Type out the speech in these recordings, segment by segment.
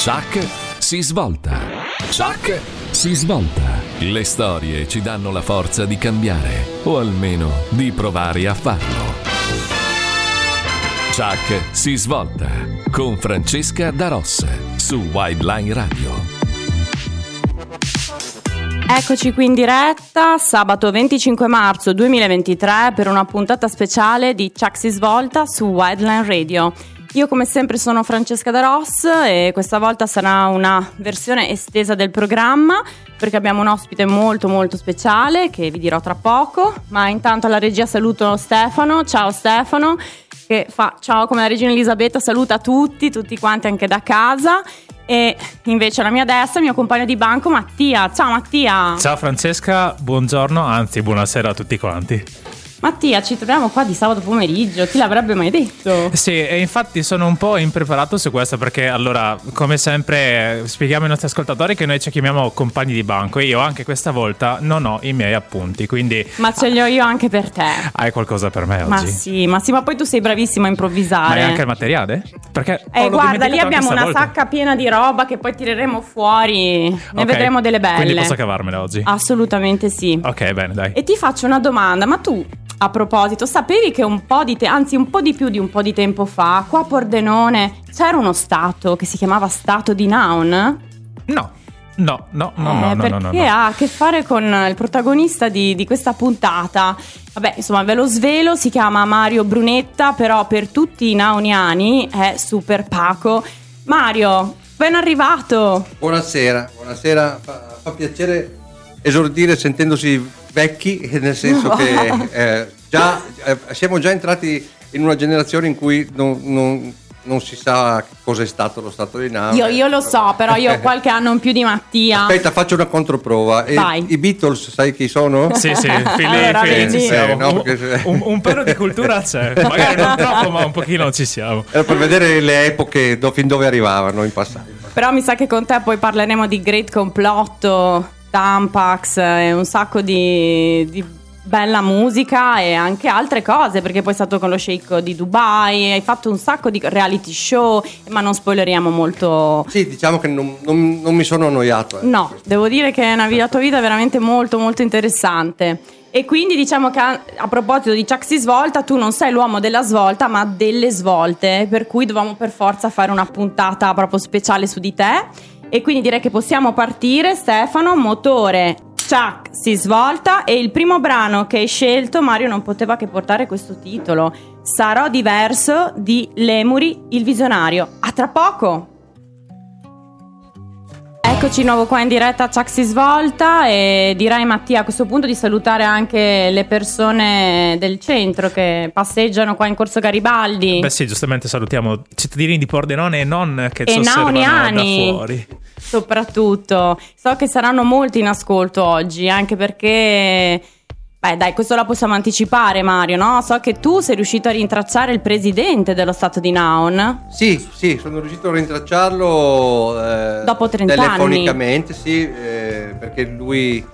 Chuck si svolta. Chuck si svolta. Le storie ci danno la forza di cambiare, o almeno di provare a farlo. Chuck si svolta con Francesca Daros su Wildline Radio. Eccoci qui in diretta sabato 25 marzo 2023 per una puntata speciale di Chuck si svolta su Wildline Radio. Io come sempre sono Francesca Da Ross e questa volta sarà una versione estesa del programma perché abbiamo un ospite molto molto speciale che vi dirò tra poco, ma intanto alla regia saluto Stefano, ciao Stefano, che fa ciao come la regina Elisabetta, saluta tutti, tutti quanti anche da casa e invece alla mia destra il mio compagno di banco Mattia. Ciao Mattia. Ciao Francesca, buongiorno, anzi buonasera a tutti quanti. Mattia, ci troviamo qua di sabato pomeriggio, chi l'avrebbe mai detto? Sì, e infatti sono un po' impreparato su questo perché allora, come sempre, spieghiamo ai nostri ascoltatori che noi ci chiamiamo compagni di banco e io anche questa volta non ho i miei appunti, quindi... Ma ce li ho io anche per te. Hai qualcosa per me oggi? Ma sì, ma sì, ma poi tu sei bravissimo a improvvisare. Ma hai anche il materiale? Perché... Eh, guarda, lì abbiamo una volta. sacca piena di roba che poi tireremo fuori, ne okay. vedremo delle belle. Quindi posso cavarmela oggi? Assolutamente sì. Ok, bene, dai. E ti faccio una domanda, ma tu a proposito, sapevi che un po' di tempo, anzi un po' di più di un po' di tempo fa, qua a Pordenone c'era uno stato che si chiamava Stato di Naun? No. No, no, no, eh, no, no, perché no, no, ha a che fare con il protagonista di, di, questa puntata. Vabbè, insomma, ve lo svelo, si chiama Mario Brunetta, però per tutti i nauniani è super Paco. Mario, ben arrivato. Buonasera, buonasera, fa, fa piacere esordire sentendosi vecchi, nel senso che eh, già, eh, siamo già entrati in una generazione in cui non, non, non si sa cosa è stato lo stato di nave. Io, io, lo so, però io ho qualche anno in più di Mattia. Aspetta, faccio una controprova. Vai. I Beatles, sai chi sono? Sì, sì, fili, allora, fili, eh, no, perché... un, un, pelo di cultura c'è. Magari non troppo, ma un pochino ci siamo. Era per vedere le epoche do, fin dove arrivavano in passato. Però mi sa che con te poi parleremo di Great Complotto Tampax e un sacco di, di bella musica e anche altre cose perché poi è stato con lo shake di Dubai hai fatto un sacco di reality show ma non spoileriamo molto. Sì diciamo che non, non, non mi sono annoiato eh, no devo dire che è una, la tua vita veramente molto molto interessante. E quindi diciamo che a, a proposito di Chuck si svolta tu non sei l'uomo della svolta ma delle svolte per cui dovevamo per forza fare una puntata proprio speciale su di te e quindi direi che possiamo partire, Stefano, motore. Chuck si svolta e il primo brano che hai scelto, Mario, non poteva che portare questo titolo. Sarò diverso di Lemuri, il visionario. A tra poco! Eccoci di nuovo qua in diretta a si svolta e direi Mattia a questo punto di salutare anche le persone del centro che passeggiano qua in Corso Garibaldi. Beh sì, giustamente salutiamo cittadini di Pordenone e non che ci osservano da fuori. Soprattutto, so che saranno molti in ascolto oggi, anche perché Beh, dai, questo la possiamo anticipare, Mario, no? So che tu sei riuscito a rintracciare il presidente dello Stato di Naon. Sì, sì, sono riuscito a rintracciarlo. Eh, Dopo 30 anni. Telefonicamente, sì, eh, perché lui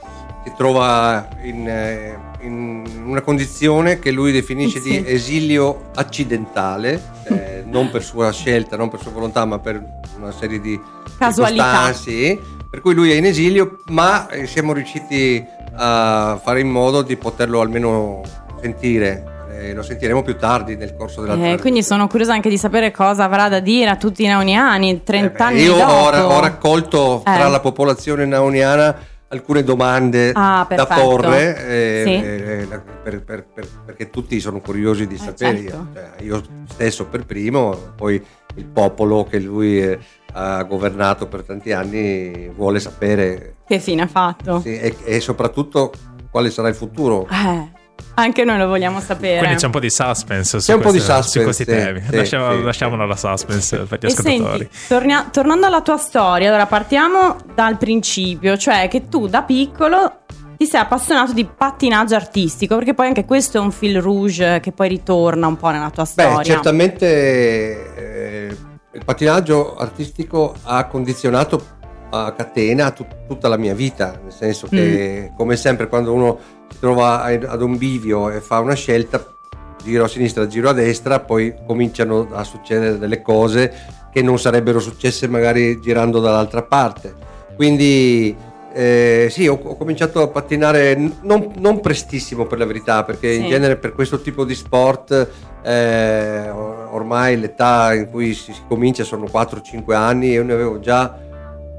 si trova in, eh, in, una condizione che lui definisce sì. di esilio accidentale, eh, non per sua scelta, non per sua volontà, ma per una serie di casualità. Sì, per cui lui è in esilio, ma eh, siamo riusciti a fare in modo di poterlo almeno sentire. Eh, lo sentiremo più tardi nel corso della eh, Quindi sono curiosa anche di sapere cosa avrà da dire a tutti i nauniani 30 eh beh, anni io dopo. Ho, ho raccolto tra eh. la popolazione nauniana alcune domande ah, da porre eh, sì. eh, per, per, per, perché tutti sono curiosi di sapere. Certo. Io, io, stesso per primo, poi il popolo che lui ha governato per tanti anni vuole sapere che fine ha fatto sì, e, e, soprattutto quale sarà il futuro. Eh. Anche noi lo vogliamo sapere. Quindi c'è un po' di suspense, su, questi, po di suspense su questi sì, temi. Sì, Lasciamo, sì, lasciamolo alla suspense per gli ascoltatori. Senti, tornia, tornando alla tua storia, allora partiamo dal principio, cioè che tu da piccolo ti sei appassionato di pattinaggio artistico, perché poi anche questo è un fil rouge che poi ritorna un po' nella tua storia. Beh, certamente eh, il pattinaggio artistico ha condizionato a catena tut- tutta la mia vita, nel senso che mm. come sempre quando uno si trova ad un bivio e fa una scelta, giro a sinistra, giro a destra, poi cominciano a succedere delle cose che non sarebbero successe magari girando dall'altra parte. Quindi eh, sì, ho, ho, cominciato a pattinare non, non, prestissimo per la verità, perché sì. in genere per questo tipo di sport eh, ormai l'età in cui si, si comincia sono 4-5 anni e io ne avevo già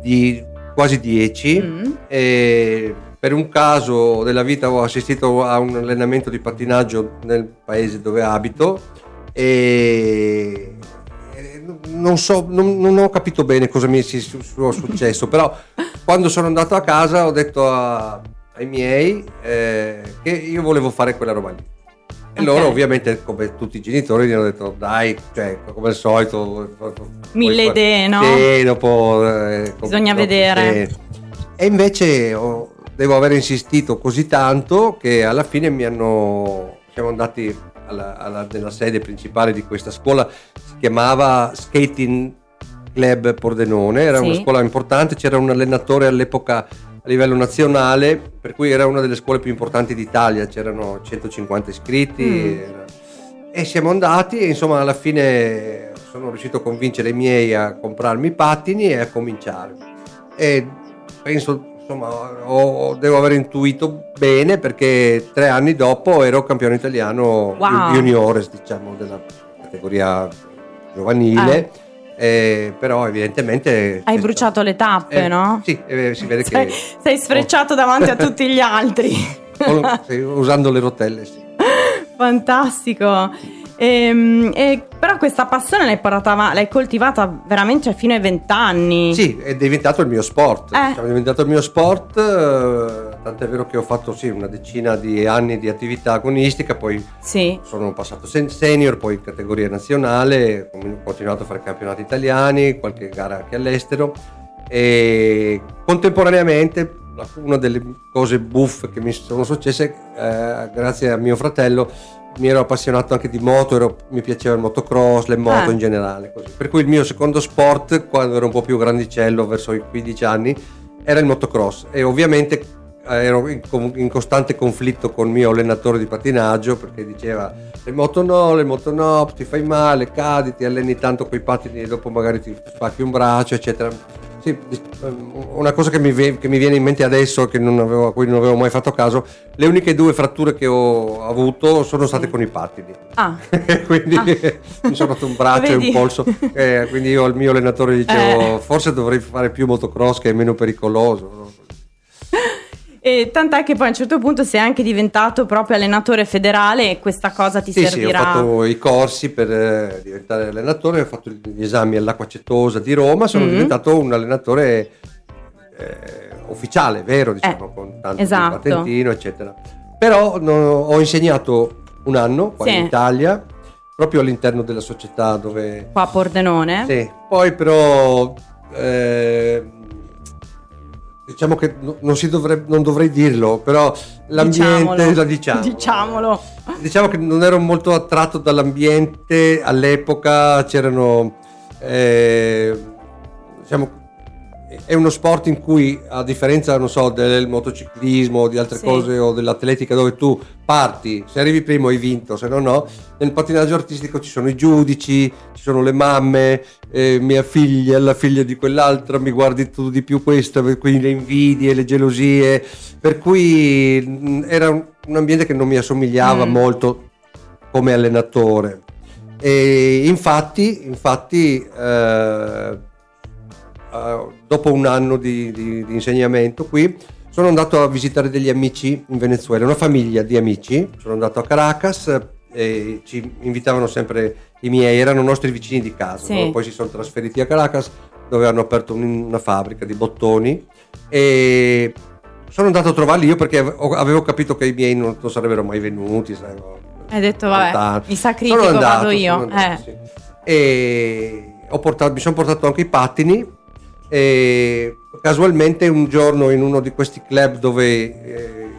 di quasi 10 mm. e per un caso della vita ho assistito a un allenamento di pattinaggio nel paese dove abito e non so, non, non ho capito bene cosa mi sia successo, però quando sono andato a casa ho detto a, ai miei eh, che io volevo fare quella roba lì. E okay. loro ovviamente come tutti i genitori gli hanno detto dai, cioè, come al solito... Mille idee, no? Sì, dopo... Eh, Bisogna dopo, vedere. Sì. E invece oh, devo aver insistito così tanto che alla fine mi hanno... Siamo andati alla, alla, nella sede principale di questa scuola, chiamava Skating Club Pordenone, era sì. una scuola importante, c'era un allenatore all'epoca a livello nazionale, per cui era una delle scuole più importanti d'Italia, c'erano 150 iscritti mm. era... e siamo andati e insomma alla fine sono riuscito a convincere i miei a comprarmi i pattini e a cominciare. E penso insomma ho, devo aver intuito bene perché tre anni dopo ero campione italiano wow. juniores diciamo della categoria giovanile eh. Eh, però evidentemente hai bruciato le tappe eh, no? sì eh, si vede sei, che sei sfrecciato oh. davanti a tutti gli altri usando le rotelle sì fantastico e, ehm, e, però questa passione l'hai, portata, l'hai coltivata veramente fino ai vent'anni. Sì, è diventato il mio sport. Eh. È diventato il mio sport, eh, tant'è vero che ho fatto sì, una decina di anni di attività agonistica, poi sì. sono passato senior, poi in categoria nazionale, ho continuato a fare campionati italiani, qualche gara anche all'estero e contemporaneamente una delle cose buffe che mi sono successe eh, grazie a mio fratello mi ero appassionato anche di moto, ero, mi piaceva il motocross, le moto ah. in generale. Così. Per cui il mio secondo sport, quando ero un po' più grandicello, verso i 15 anni, era il motocross. E ovviamente ero in, in, costante conflitto con il mio allenatore di pattinaggio perché diceva le moto no, le moto no, ti fai male, cadi, ti alleni tanto con i pattini e dopo magari ti spacchi un braccio, eccetera sì, una cosa che mi, che mi, viene in mente adesso, non avevo, a cui non avevo mai fatto caso, le uniche due fratture che ho avuto sono state con i pattini. Ah. quindi ah. mi sono fatto un braccio e un polso. Eh, quindi io al mio allenatore dicevo, eh. forse dovrei fare più motocross che è meno pericoloso. E tant'è che poi a un certo punto sei anche diventato proprio allenatore federale e questa cosa ti sì, servirà. Sì, ho fatto i corsi per eh, diventare allenatore, ho fatto gli esami all'Acqua Cetosa di Roma, sono mm-hmm. diventato un allenatore eh, ufficiale, vero, diciamo, eh, con tanto esatto. patentino, eccetera. Però no, ho insegnato un anno qua sì. in Italia, proprio all'interno della società dove... Qua a Pordenone? Sì, poi però... Diciamo che non, dovrebbe, non dovrei dirlo, però l'ambiente diciamolo, la diciamo. Diciamolo. Diciamo che non ero molto attratto dall'ambiente all'epoca, c'erano eh, diciamo è uno sport in cui a differenza non so del motociclismo o di altre sì. cose o dell'atletica dove tu parti se arrivi primo hai vinto se no no nel pattinaggio artistico ci sono i giudici ci sono le mamme eh, mia figlia la figlia di quell'altra mi guardi tu di più questa per cui le invidie le gelosie per cui mh, era un, un, ambiente che non mi assomigliava mm. molto come allenatore e infatti infatti eh, uh, dopo un anno di, di, di, insegnamento qui, sono andato a visitare degli amici in Venezuela, una famiglia di amici. Sono andato a Caracas e ci invitavano sempre i miei, erano nostri vicini di casa. Sì. No? Poi si sono trasferiti a Caracas dove hanno aperto una fabbrica di bottoni e sono andato a trovarli io perché avevo capito che i miei non, sarebbero mai venuti. Sai, Hai detto, vabbè, tanto. mi sacrifico, andato, vado io. Andato, eh. sì. E portato, mi sono portato anche i pattini e casualmente un giorno in uno di questi club dove eh,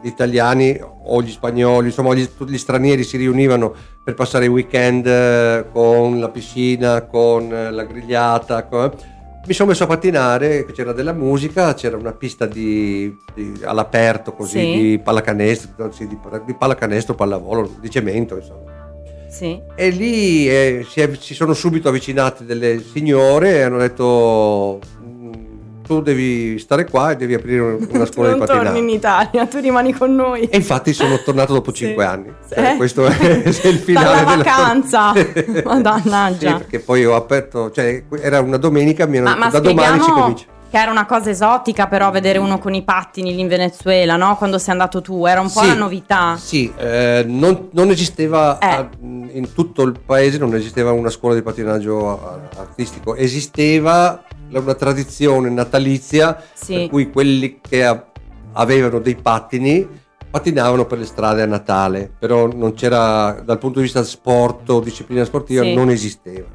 gli italiani o gli spagnoli, insomma gli, gli stranieri si riunivano per passare i weekend eh, con la piscina, con eh, la grigliata, con, mi sono messo a pattinare, c'era della musica, c'era una pista di, di, all'aperto così sì. di pallacanestro, di, di pallacanestro, pallavolo, di cemento insomma Sì. E lì eh, si, è- si sono subito avvicinate delle signore e hanno detto "Mm, tu devi stare qua e devi aprire un- una Tu scuola di non torni in. Italia, tu rimani con noi. E infatti sono tornato dopo Sì. 5 anni. Cioè, questo è il finale della vacanza. Madannaggia. Sì, perché poi ho aperto, cioè era una domenica, mi hanno Ma, detto ma da domani si spieghiamo comincia. Che era una cosa esotica però vedere uno con i pattini lì in Venezuela, no? Quando sei andato tu, era un po' Sì, la novità. Sì, eh, non, non esisteva Eh. a- in tutto il paese, non esisteva una scuola di pattinaggio artistico, esisteva una tradizione natalizia Sì. per cui quelli che avevano dei pattini pattinavano per le strade a Natale, però non c'era dal punto di vista sport o disciplina sportiva Sì. non esisteva.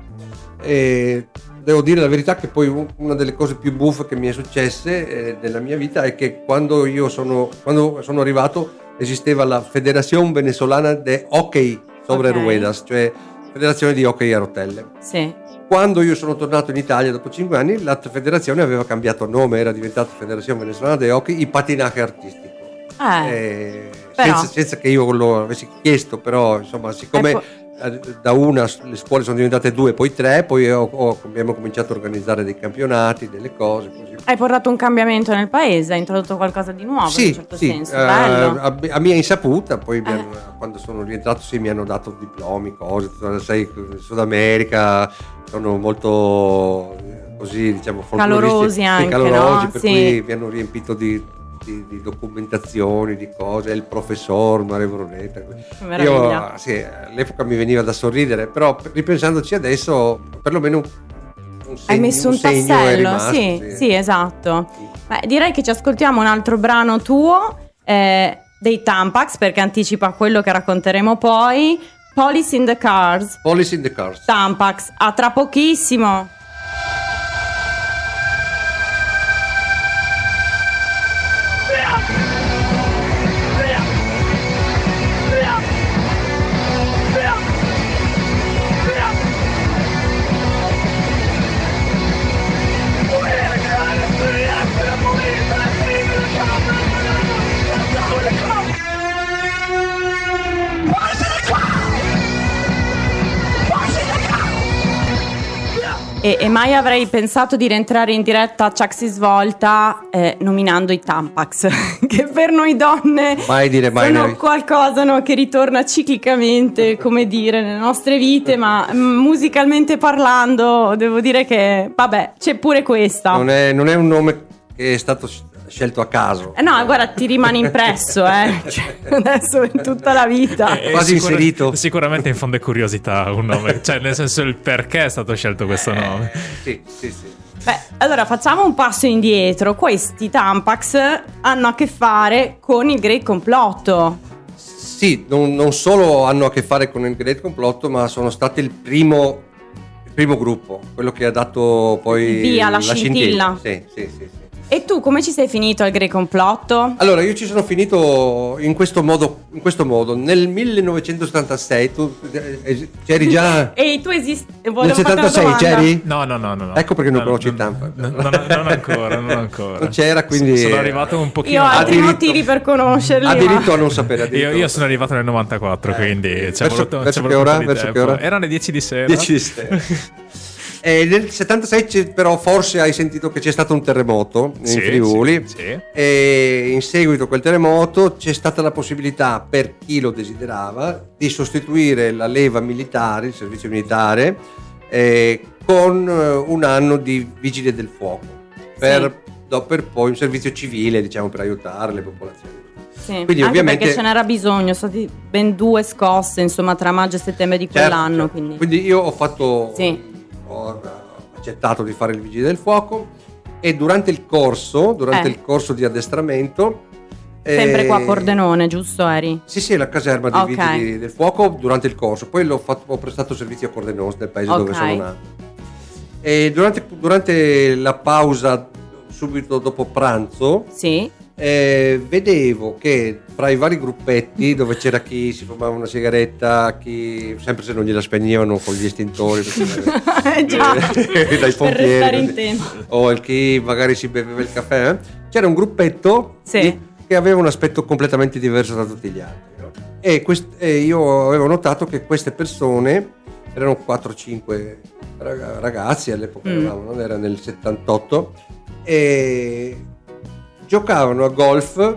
E devo dire la verità che poi un- una delle cose più buffe che mi è successe eh, nella mia vita è che quando io sono, quando sono arrivato esisteva la Federación Venezolana de Hockey sobre Ok. Ruedas, cioè Federazione di Hockey a rotelle. Sì. Quando io sono tornato in Italia dopo 5 anni, la federazione aveva cambiato nome, era diventata Federazione Venezolana de Hockey y Patinaje Artistico. Eh, Eh, senza, senza che io lo avessi chiesto, però insomma, siccome Ecco. eh, da una le scuole sono diventate due, poi tre, poi ho- ho- abbiamo cominciato a organizzare dei campionati, delle cose così. hai portato un cambiamento nel paese, hai introdotto qualcosa di nuovo in Sì, un certo sì, senso. eh, Bello. a, a mia insaputa, poi Eh. hanno- quando sono rientrato sì, mi hanno dato diplomi, cose, sai, in Sud America sono molto eh, così, diciamo, Calorosi anche, calorosi, no? per Sì. cui mi hanno riempito di, di- di documentazioni, di cose, il professor Mario Brunetta. Io, sì, all'epoca mi veniva da sorridere, però ripensandoci adesso, perlomeno un, un segno, Hai messo un, è tassello, rimasto, sì, sì, esatto. Beh, direi che ci ascoltiamo un altro brano tuo eh, dei Tampax perché anticipa quello che racconteremo poi. Police in the Cars. Policy in the Cars. Tampax, a tra pochissimo. E, e mai avrei pensato di rientrare in diretta a si svolta eh, nominando i Tampax, che per noi donne Mai dire mai sono qualcosa no, che ritorna ciclicamente, come dire, nelle nostre vite, ma mm, musicalmente parlando devo dire che, vabbè, c'è pure questa. Non è, non è un nome che è stato scelto a caso. Eh no, guarda, ti rimane impresso, eh. Cioè, adesso in tutta la vita. Eh, Quasi sicura- inserito. Sicuramente infonde curiosità un nome, cioè nel senso il perché è stato scelto questo nome. Sì, sì, sì. Beh, allora facciamo un passo indietro. Questi Tampax hanno a che fare con il Great Complotto. Sì, non, non solo hanno a che fare con il Great Complotto, ma sono stati il primo, il primo gruppo, quello che ha dato poi Via, la scintilla. Sì, sì, sì, sì. E tu come ci sei finito al Great Complotto? Allora, io ci sono finito in questo modo. In questo modo. Nel 1976 tu eh, eh, c'eri già. E tu esisti. Nel Volevo farti una 76 domanda. c'eri? No, no, no, no. no. Ecco perché non No, conosci no, Tampa. no, no, no, non ancora, non ancora. Non c'era, quindi- Sono arrivato un pochino Io ho altri diritto- motivi per conoscerli. Ha ma- diritto a non sapere. Io, io sono arrivato nel 94, quindi ci è Verso- voluto, verso che ora? Verso che ora? Erano le 10 di sera. 10 di sera. E nel 76 c'è- però forse hai sentito che c'è stato un terremoto in Sì, Friuli sì, sì. e in seguito a quel terremoto c'è stata la possibilità per chi lo desiderava di sostituire la leva militare, il servizio militare, eh, con eh, un anno di vigile del fuoco per, do- per poi un servizio civile diciamo per aiutare le popolazioni. Sì, Quindi anche ovviamente- perché ce n'era bisogno, sono stati ben due scosse, insomma, tra maggio e settembre di Certo, quell'anno. certo. Quindi. io ho fatto Sì. Ho accettato di fare il vigile del fuoco e durante il corso durante Eh. il corso di addestramento Sempre eh, qua a Pordenone, giusto Eri? sì sì la caserma di Ok. vigili del fuoco durante il corso poi l'ho fatto, ho prestato servizio a Cordenone nel paese dove Ok. sono nato e durante, durante la pausa subito dopo pranzo Sì. Eh, vedevo che fra i vari gruppetti dove c'era chi si fumava una sigaretta, chi sempre se non gliela spegnevano con gli estintori Eh, già, dai per pompieri, o chi magari si beveva il caffè, eh, c'era un gruppetto Sì. di- che aveva un aspetto completamente diverso da tutti gli altri. no? E, quest- e io avevo notato che queste persone erano 4-5 raga- ragazzi all'epoca, Mm. eravamo, no? era nel 78, e giocavano a golf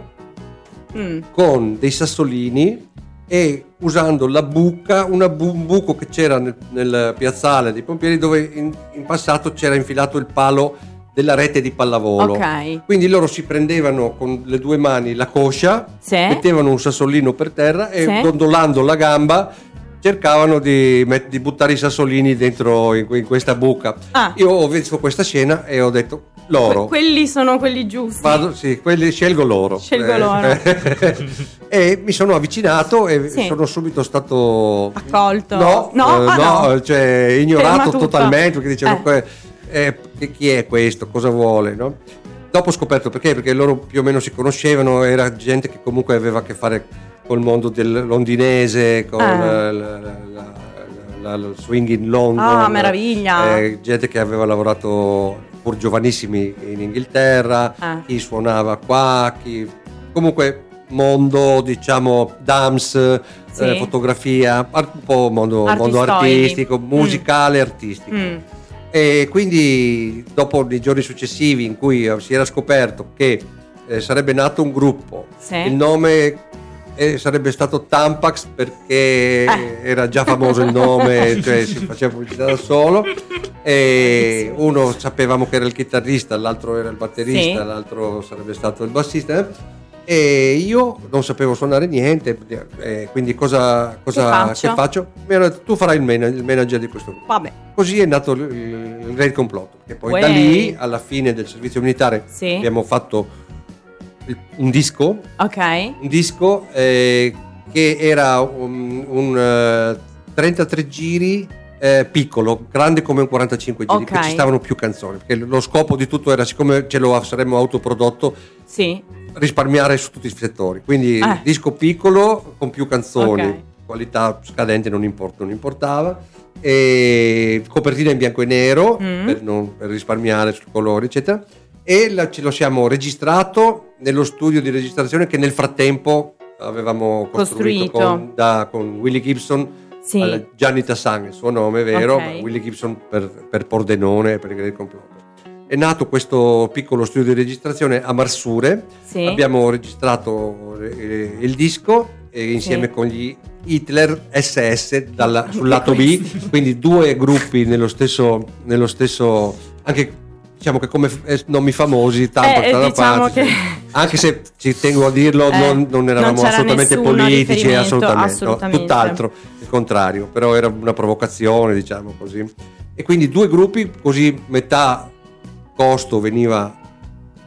Mm. con dei sassolini e usando la buca, bu- un buco che c'era nel, nel piazzale dei pompieri dove in, in passato c'era infilato il palo della rete di pallavolo. Ok. Quindi loro si prendevano con le due mani la coscia, Sì. mettevano un sassolino per terra e Sì. dondolando la gamba cercavano di, met- di buttare i sassolini dentro in, in questa buca. Ah. Io ho visto questa scena e ho detto loro. Que- quelli sono quelli giusti. Vado, sì, quelli scelgo loro. Scelgo Eh, loro. e mi sono avvicinato e Sì. sono subito stato Accolto. No, No? eh, Ah, no, cioè ignorato totalmente perché dicevano Eh. eh, chi è questo, cosa vuole, no? Dopo ho scoperto perché, perché loro più o meno si conoscevano, era gente che comunque aveva a che fare col mondo del londinese, con Ah. eh, la, la- la- la- swing in London. Ah, meraviglia. eh, gente che aveva lavorato pur giovanissimi in Inghilterra, Ah. chi suonava qua, chi comunque mondo diciamo dams, Sì. eh, fotografia, ar- un po' mondo, mondo artistico, musicale, artistico. Mm. E quindi dopo nei giorni successivi in cui eh, si era scoperto che eh, sarebbe nato un gruppo, Sì. il nome eh, sarebbe stato Tampax perché Eh. era già famoso il nome, cioè si faceva pubblicità da solo. E uno sapevamo che era il chitarrista, l'altro era il batterista, Sì. l'altro sarebbe stato il bassista. E io non sapevo suonare niente, eh, quindi cosa, cosa Che faccio? che faccio? Tu farai il, mana- il manager di questo gruppo. Vabbè. Così è nato il, il Great Complotto. E poi Uè. da lì, alla fine del servizio militare, Sì. abbiamo fatto un disco, Ok. un disco eh, che era un, un, eh, 33 giri eh, piccolo, grande come un 45 giri, Ok. che ci stavano più canzoni. Perché lo scopo di tutto era, siccome ce lo saremmo autoprodotto, Sì. risparmiare su tutti i settori. Quindi Eh. disco piccolo con più canzoni, Ok. qualità scadente non, import- non importava. E copertina in bianco e nero Mm. per, non- per risparmiare sui colori, eccetera. E la- ce lo siamo registrato nello studio di registrazione che nel frattempo avevamo costruito, Costruito. con, da- con Willie Gibson. Sì. Gianni Tassan, il suo nome è vero, Ok. ma Willie Gibson per, per Pordenone, per il Great Complotto. È nato questo piccolo studio di registrazione a Marsure, Sì. Abbiamo registrato eh, il disco eh, insieme Sì. con gli Hitler SS dalla- sul lato B, quindi due gruppi nello stesso, nello stesso anche diciamo che come eh, nomi famosi, tanto Eh, da diciamo parte, che- anche se ci tengo a dirlo, Eh, non, non eravamo non assolutamente politici, assolutamente, no, assolutamente. tutt'altro, il contrario, però era una provocazione, diciamo così. E quindi due gruppi, così metà costo veniva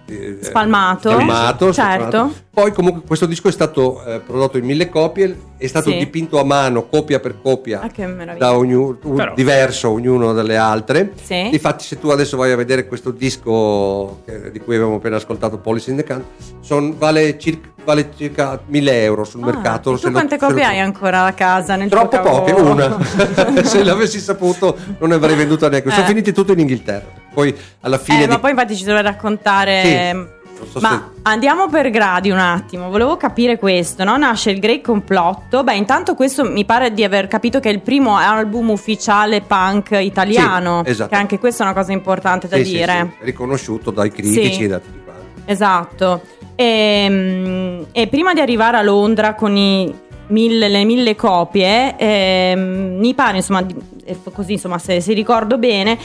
eh, Spalmato. spalmato, Certo. spalmato. Poi comunque questo disco è stato eh, prodotto in mille copie, è stato Sì. dipinto a mano, copia per copia, Ah, da ognuno, Però- diverso ognuno dalle altre. Sì. Infatti, se tu adesso vai a vedere questo disco eh, di cui avevamo appena ascoltato, Policy in the Can, son- vale, circa, vale circa 1000 euro sul Ah, mercato. e se tu lo- quante se lo copie hai ancora a casa? Nel Troppo poche, una. se l'avessi saputo non ne avrei venduta neanche. Sono Eh. finiti tutti in Inghilterra. Poi alla fine. Eh, ma di- poi infatti ci dovrei raccontare. Sì. So Ma andiamo per gradi un attimo, volevo capire questo, no? Nasce il Great Complotto. Beh, intanto questo mi pare di aver capito che è il primo album ufficiale punk italiano. Sì, esatto. Che anche questa è una cosa importante da Sì, dire. sì, riconosciuto dai critici e da tutti quanti. Esatto. Ehm, E, prima di arrivare a Londra con i mille- le mille copie, ehm, mi pare, insomma, eh, così, insomma, se, se ricordo bene,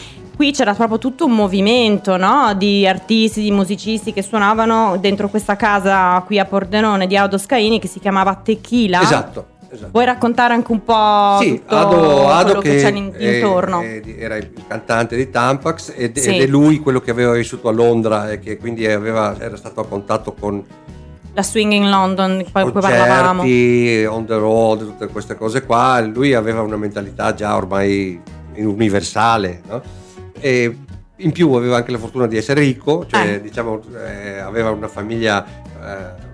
qui c'era proprio tutto un movimento no? di artisti, di musicisti che suonavano dentro questa casa qui a Pordenone di Audo Scaini che si chiamava Tequila. Esatto. esatto. Vuoi raccontare anche un po' Sì, tutto Ado, Ado quello che, che, c'è in- intorno? eh, di- era il cantante di Tampax ed, Sì. ed è lui quello che aveva vissuto a Londra e che quindi aveva- era stato a contatto con La Swing in London, di cui parlavamo. on the road, tutte queste cose qua. Lui aveva una mentalità già ormai universale, no? E in più aveva anche la fortuna di essere ricco, cioè Eh. diciamo eh, aveva una famiglia eh,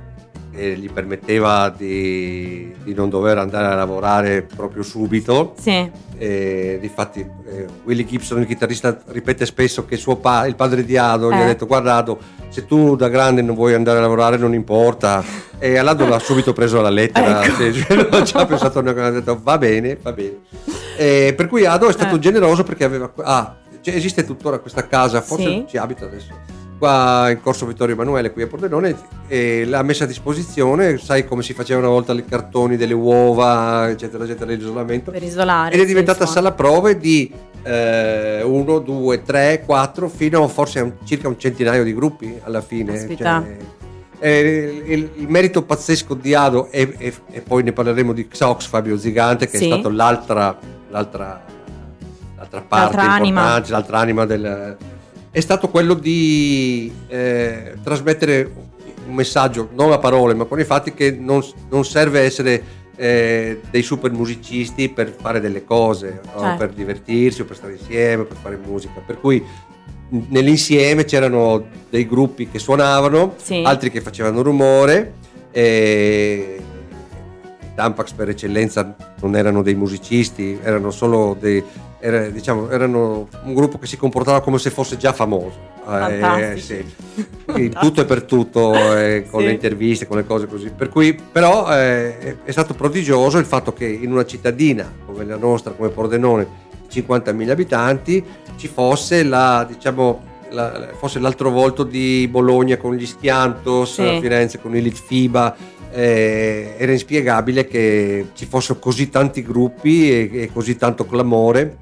che gli permetteva di, di non dover andare a lavorare proprio subito. Sì. E difatti eh, Willie Gibson, il chitarrista, ripete spesso che suo pa- il padre di Ado gli ha Eh. detto guarda Ado, se tu da grande non vuoi andare a lavorare non importa. E Alado l'ha subito preso alla lettera, Ecco. cioè, non ci ha pensato cosa, ha detto va bene, va bene. E per cui Ado è stato Eh. generoso perché aveva... Ah, cioè, esiste tuttora questa casa, forse Sì. ci abita adesso. Qua in corso Vittorio Emanuele, qui a Pordenone, e l'ha messa a disposizione. Sai come si facevano una volta i cartoni delle uova, eccetera, eccetera, l'isolamento. Per isolare. Ed è sì, diventata suono. sala prove di 1, 2, 3, 4 fino forse a un- circa un centinaio di gruppi alla fine. Cioè, eh, il, il merito pazzesco di Ado e, e- e poi ne parleremo di Xox Fabio Zigante che Sì. è stato l'altra, l'altra, l'altra parte L'altra anima. l'altra anima del... è stato quello di eh, trasmettere un messaggio, non a parole ma con i fatti che non, non serve essere eh, dei super musicisti per fare delle cose, o Certo. per divertirsi o per stare insieme, per fare musica. Per cui nell'insieme c'erano dei gruppi che suonavano, Sì. altri che facevano rumore e Tampax per eccellenza non erano dei musicisti, erano solo dei era, diciamo, erano un gruppo che si comportava come se fosse già famoso. Eh, sì. In tutto e per tutto, eh, con Sì. le interviste, con le cose così. Per cui, però, eh, è- stato prodigioso il fatto che in una cittadina come la nostra, come Pordenone, di 50.000 abitanti, ci fosse la, diciamo, la- fosse l'altro volto di Bologna con gli Schiantos, Sì. Firenze con i Litfiba. Eh, era inspiegabile che ci fossero così tanti gruppi e, e così tanto clamore.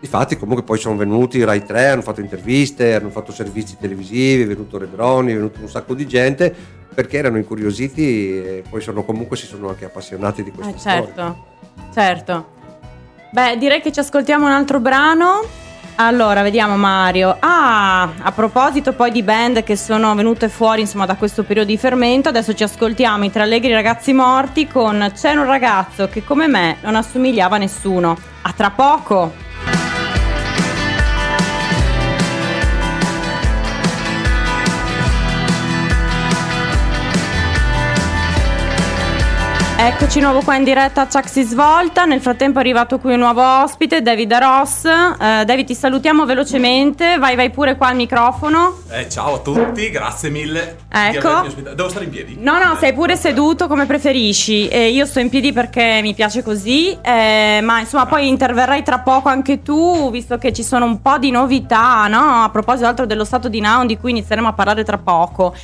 Difatti, comunque, poi sono venuti Rai 3, hanno fatto interviste, hanno fatto servizi televisivi, è venuto Rebroni, è venuto un sacco di gente perché erano incuriositi e poi sono, comunque si sono anche appassionati di questa Eh, storia. certo, certo. Beh, direi che ci ascoltiamo un altro brano. Allora, vediamo Mario. Ah, a proposito poi di band che sono venute fuori insomma da questo periodo di fermento, adesso ci ascoltiamo i tre allegri ragazzi morti con C'è un ragazzo che come me non assomigliava a nessuno. A tra poco! Eccoci nuovo qua in diretta a Chuck si svolta. Nel frattempo è arrivato qui un nuovo ospite, David Ross. Eh, David, ti salutiamo velocemente. Vai, vai pure qua al microfono. Eh, ciao a tutti, grazie mille. Ecco. Devo stare in piedi? No, no, sei pure seduto come preferisci. Eh, io sto in piedi perché mi piace così. eh, ma insomma, poi interverrai tra poco anche tu, visto che ci sono un po' di novità, no? A proposito altro dello stato di Noun, di cui inizieremo a parlare tra poco.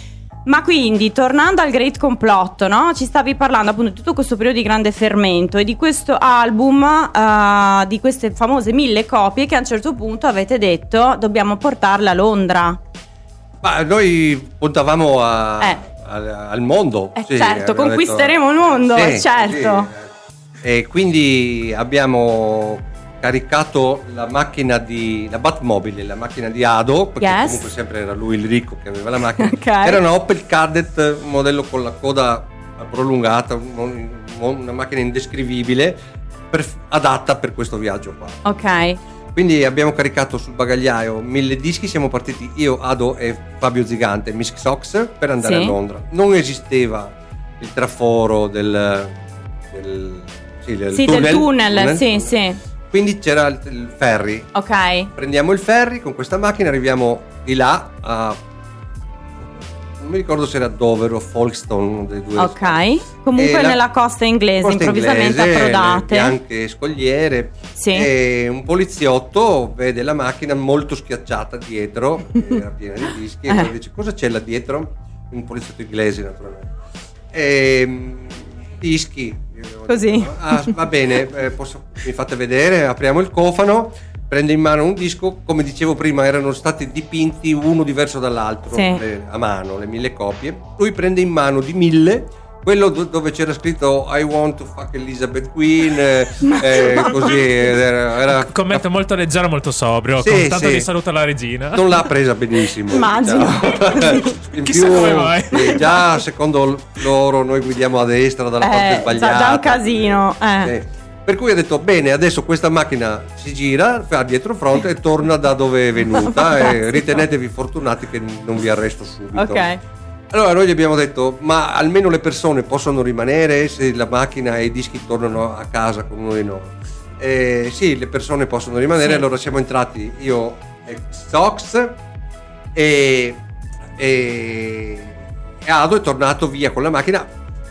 Ma quindi, tornando al Great Complotto, no? Ci stavi parlando appunto di tutto questo periodo di grande fermento e di questo album, eh, di queste famose mille copie che a un certo punto avete detto dobbiamo portarle a Londra. Ma noi puntavamo a- Eh. al, al mondo. Eh, sì, certo, conquisteremo il mondo, Sì, certo. sì. E quindi abbiamo caricato la macchina di la Batmobile, la macchina di Ado, perché Yes. comunque sempre era lui il ricco che aveva la macchina. Ok. Era una Opel Kadett, un modello con la coda prolungata, un- un- una macchina indescrivibile, per- adatta per questo viaggio qua. Ok. Quindi abbiamo caricato sul bagagliaio mille dischi, siamo partiti io, Ado e Fabio Zigante, Miss Sox, per andare Sì. a Londra. Non esisteva il traforo del... del sì, del Sì, del tunnel, sì, sì. Quindi c'era il, il ferry. Ok. Prendiamo il ferry con questa macchina, arriviamo di là a... Non mi ricordo se era Dover o Folkestone, dei due. Ok. Comunque la- nella costa inglese, Costa improvvisamente inglese, approdate. le bianche scogliere Sì. e un poliziotto vede la macchina molto schiacciata dietro era piena di dischi e Eh. dice cosa c'è là dietro un poliziotto inglese naturalmente e, dischi Così. "Ah, va bene eh, posso- mi fate vedere apriamo il cofano prende in mano un disco come dicevo prima erano stati dipinti uno diverso dall'altro Sì. le- a mano le mille copie lui prende in mano di mille quello do- dove c'era scritto I want to fuck Elizabeth Queen eh, eh, così era, era- Commento molto leggero, molto sobrio. Sì, con tanto sì. di saluto alla regina. non l'ha presa benissimo Immagino. In Chissà come mai. sì, già secondo loro noi guidiamo a destra dalla parte Eh, già, sbagliata già un casino. Eh. Sì. Per cui ha detto bene, adesso questa macchina si gira, fa dietro fronte e torna da dove è venuta e ritenetevi fortunati che non vi arresto subito. Ok. Allora noi gli abbiamo detto, ma almeno le persone possono rimanere se la macchina e i dischi tornano a casa con uno di noi. Eh, sì, le persone possono rimanere, Sì. allora siamo entrati io e Sox e e, e Ado è tornato via con la macchina,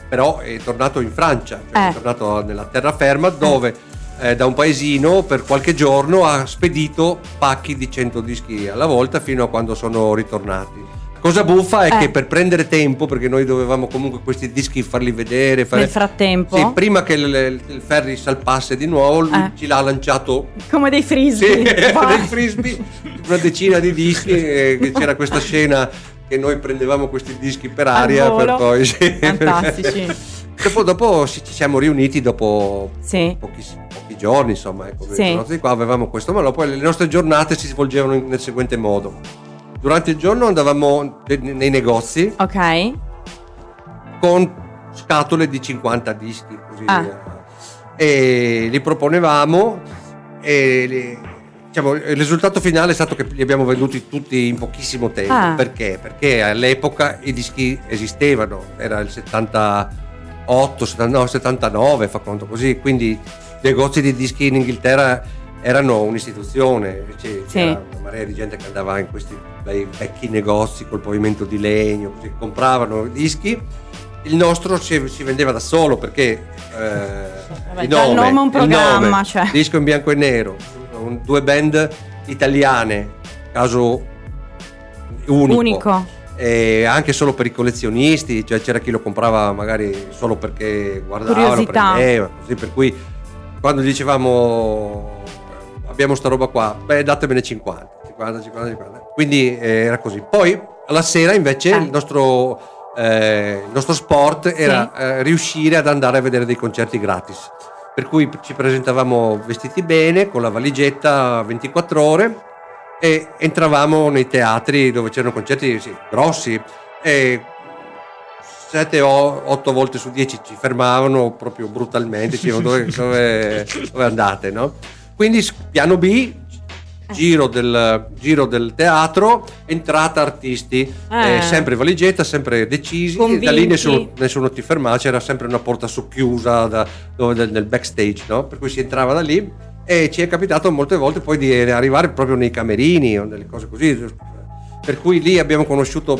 però è tornato in Francia, cioè Eh. è tornato nella terraferma dove eh, da un paesino per qualche giorno ha spedito pacchi di 100 dischi alla volta fino a quando sono ritornati. Cosa buffa è Eh. che per prendere tempo, perché noi dovevamo comunque questi dischi farli vedere, fare... Nel frattempo, Sì, prima che il, il ferry salpasse di nuovo, lui Eh. ci l'ha lanciato come dei sì, frisbee. Vai. dei frisbee, una decina di dischi, e che c'era questa scena che noi prendevamo questi dischi per aria per poi sì. Fantastici. dopo, dopo ci siamo riuniti dopo Sì. pochi, pochi giorni, insomma, ecco, Sì. qua avevamo questo, ma poi le nostre giornate si svolgevano nel seguente modo. Durante il giorno andavamo ne- nei negozi Ok. con scatole di 50 dischi così Ah. via. e li proponevamo e li- diciamo, il risultato finale è stato che li abbiamo venduti tutti in pochissimo tempo Ah. perché? perché all'epoca i dischi esistevano era il 78 70 no, 79 fa conto così quindi i negozi di dischi in Inghilterra erano un'istituzione c'è- Sì. c'era una marea di gente che andava in questi bei vecchi negozi col pavimento di legno così, compravano dischi il nostro si, si vendeva da solo perché eh, il il nome è un il programma, nome, cioè. disco in bianco e nero un- due band italiane caso unico, Unico. Anche solo per i collezionisti cioè c'era chi lo comprava magari solo perché guardava lo Curiosità. prendeva così per cui quando dicevamo abbiamo sta roba qua beh datemene 50 50 50 50 quindi eh, era così poi alla sera invece Eh. il nostro eh, il nostro sport era eh, riuscire ad andare a vedere dei concerti gratis per cui ci presentavamo vestiti bene con la valigetta 24 ore e entravamo nei teatri dove c'erano concerti sì, grossi e 7 o 8 volte su 10 ci fermavano proprio brutalmente dicevano dove, dove, dove andate no? Quindi piano B giro del, giro del teatro entrata artisti Eh. eh, sempre valigetta sempre decisi Convinti. da lì nessuno, nessuno ti fermava c'era sempre una porta socchiusa da- dove, nel, nel backstage no? per cui si entrava da lì e ci è capitato molte volte poi di arrivare proprio nei camerini o delle cose così per cui lì abbiamo conosciuto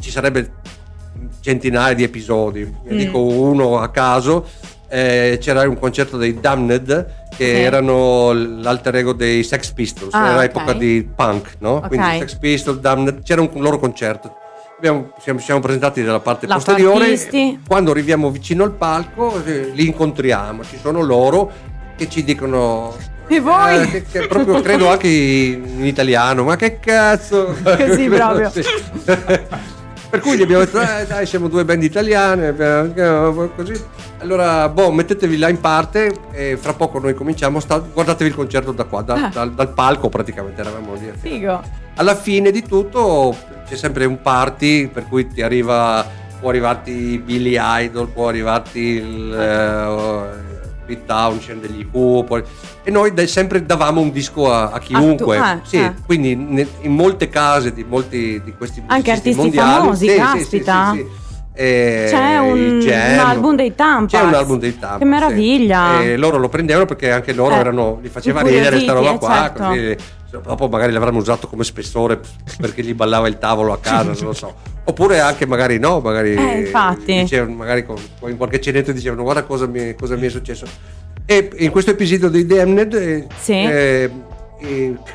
ci sarebbe centinaia di episodi ne Mm. dico uno a caso eh, c'era un concerto dei Damned che Sì. erano l'alter ego dei Sex Pistols Ah, era ok. epoca di punk no? Ok. quindi Sex Pistols Damned c'era un loro concerto Abbiamo- siamo, siamo presentati dalla parte Lato posteriore quando arriviamo vicino al palco eh, li incontriamo ci sono loro che ci dicono E voi? eh, che, che proprio credo anche in italiano ma che cazzo Così proprio. Per cui gli abbiamo detto eh, dai siamo due band italiane abbiamo- così allora boh mettetevi là in parte e fra poco noi cominciamo sta- guardatevi il concerto da qua da- Ah. dal, dal palco praticamente eravamo lì Figo. alla fine di tutto c'è sempre un party per cui ti arriva può arrivarti Billy Idol può arrivarti il eh, Pete Townshend degli Who e noi dai- sempre davamo un disco a, a chiunque Ah, tu- ah, sì, ah. quindi ne- in molte case di molti di questi Anche artisti mondiali famosi, sì, caspita. sì. Eh, C'è un, un album dei Tampax. c'è un album dei Tampax Che meraviglia. sì. e loro lo prendevano perché anche loro Eh, erano li faceva ridere sta incuriositi, roba qua certo. così dopo magari l'avranno usato come spessore perché gli ballava il tavolo a casa, non lo so. Oppure anche magari no, magari, Eh, infatti. dicevano- magari con, con- in qualche cenetto dicevano guarda cosa mi, cosa mi è successo. E in questo episodio dei Damned, eh, Sì. eh,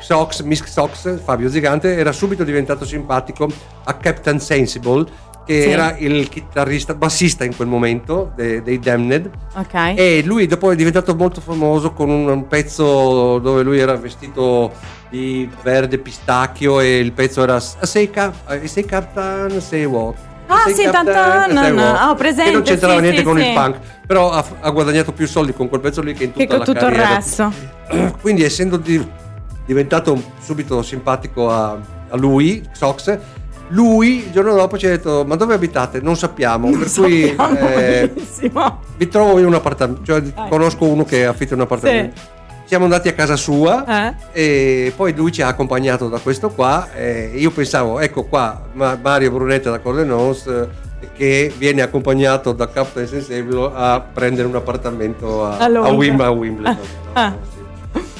Sox, Miss Sox, Fabio Zigante, era subito diventato simpatico a Captain Sensible, che Sì. era il chitarrista, bassista in quel momento de- dei Damned. Ok. E lui dopo è diventato molto famoso con un, un pezzo dove lui era vestito di verde pistacchio e il pezzo era Sei, cap- eh, sei Captain, sei what? Ah, Sei Captain, tantan, what? ho presente, E non c'entrava sì, niente sì, con il punk, però ha, ha guadagnato più soldi con quel pezzo lì che in tutta Che con la tutto il carriera. resto. Quindi essendo di- diventato subito simpatico a, a lui, Sox, lui il giorno dopo ci ha detto ma dove abitate? Non sappiamo, per cui Sappiamo eh, benissimo. vi trovo io un appartamento, cioè conosco uno che affitta un appartamento. Siamo andati a casa sua Eh? e poi lui ci ha accompagnato da questo qua e io pensavo, ecco qua Ma- Mario Brunetta da Corlenos eh, che viene accompagnato da Captain Sensibile a prendere un appartamento a, A. Wim- a Wimbledon. Ah. no? Sì.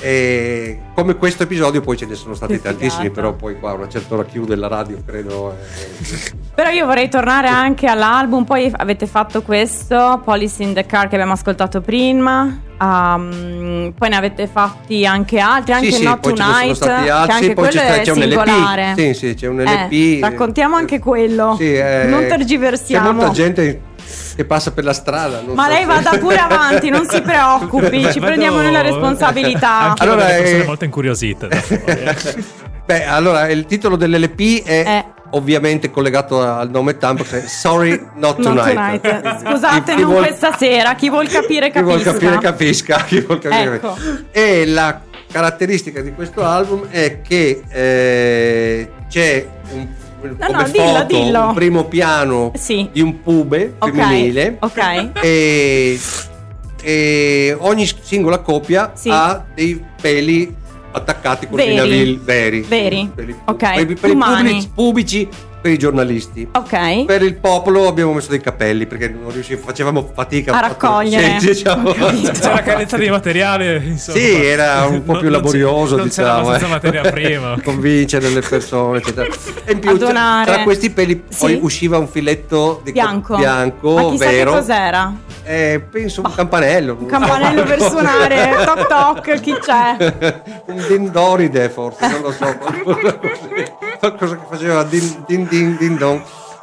E come questo episodio poi ce ne sono stati tantissimi, però poi qua a una certa ora chiude la radio, credo. eh. Però io vorrei tornare anche all'album, poi avete fatto questo, Police in the Car che abbiamo ascoltato prima, um, poi ne avete fatti anche altri, anche sì, Not Tonight, stati che anche poi quello c'è, è c'è un singolare. LP. Sì, sì, c'è un Eh, LP. raccontiamo anche quello. Sì, eh, Non tergiversiamo. C'è molta gente che passa per la strada. non Ma so lei se- vada pure avanti, non si preoccupi, ci Vedo- prendiamo noi la responsabilità. Anche Allora, persone eh, molto incuriosite. fuori, eh. Beh, allora il titolo dell'LP è Eh. ovviamente collegato al nome Tampax, è Sorry Not Non Tonight. tonight. Scusate, Chi- chi non vuol- questa sera. Chi vuol capire Chi vuol capisca. capire capisca. Chi vuol capire, Ecco. capisca. E la caratteristica di questo album è che eh, c'è un, No, come no, dillo, foto dillo. un primo piano Sì. di un pube Ok, femminile ok. e, e ogni singola coppia Sì. ha dei peli attaccati con Veri. i veri Veri. Peli- Ok, per, i- per i umani. pubblici, pubblici per i giornalisti Ok. per il popolo abbiamo messo dei capelli perché non riuscivamo, facevamo fatica A raccogliere. Sì, diciamo. C'era carenza di materiale, insomma. Sì, era un po' Non- più laborioso, non c'era diciamo. abbastanza eh. materia prima. Convincere le persone, eccetera. E in più, tra- tra questi peli poi Sì. usciva un filetto di co- Bianco. bianco Ma chissà vero. che cos'era. Eh, penso un campanello. Un campanello per suonare. Toc toc, chi c'è? un dindoride forse, non lo so. Qualcosa che faceva din din din din don.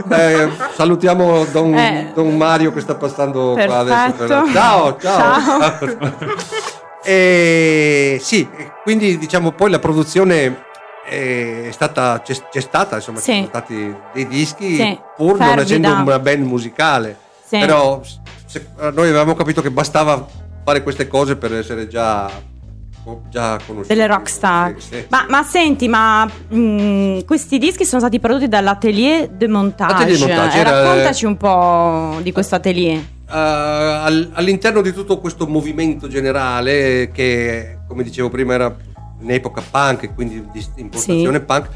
Eh, salutiamo Don, Eh. Don Mario che sta passando qua adesso. Perfetto. Ciao, ciao. Ciao. E sì, quindi diciamo poi la produzione è stata, c'è, c'è stata, insomma, Sì. ci sono stati dei dischi Sì, pur non fervida. essendo una band musicale. Sì. Però se- noi avevamo capito che bastava fare queste cose per essere già, già conosciuti. Delle rockstar. Sì, sì, ma, ma senti, ma mh, questi dischi sono stati prodotti dall'Atelier de Montage. Atelier de Montage, era- raccontaci un po' di questo atelier. Uh, al- all'interno di tutto questo movimento generale che come dicevo prima era in epoca punk e quindi di impostazione Sì. punk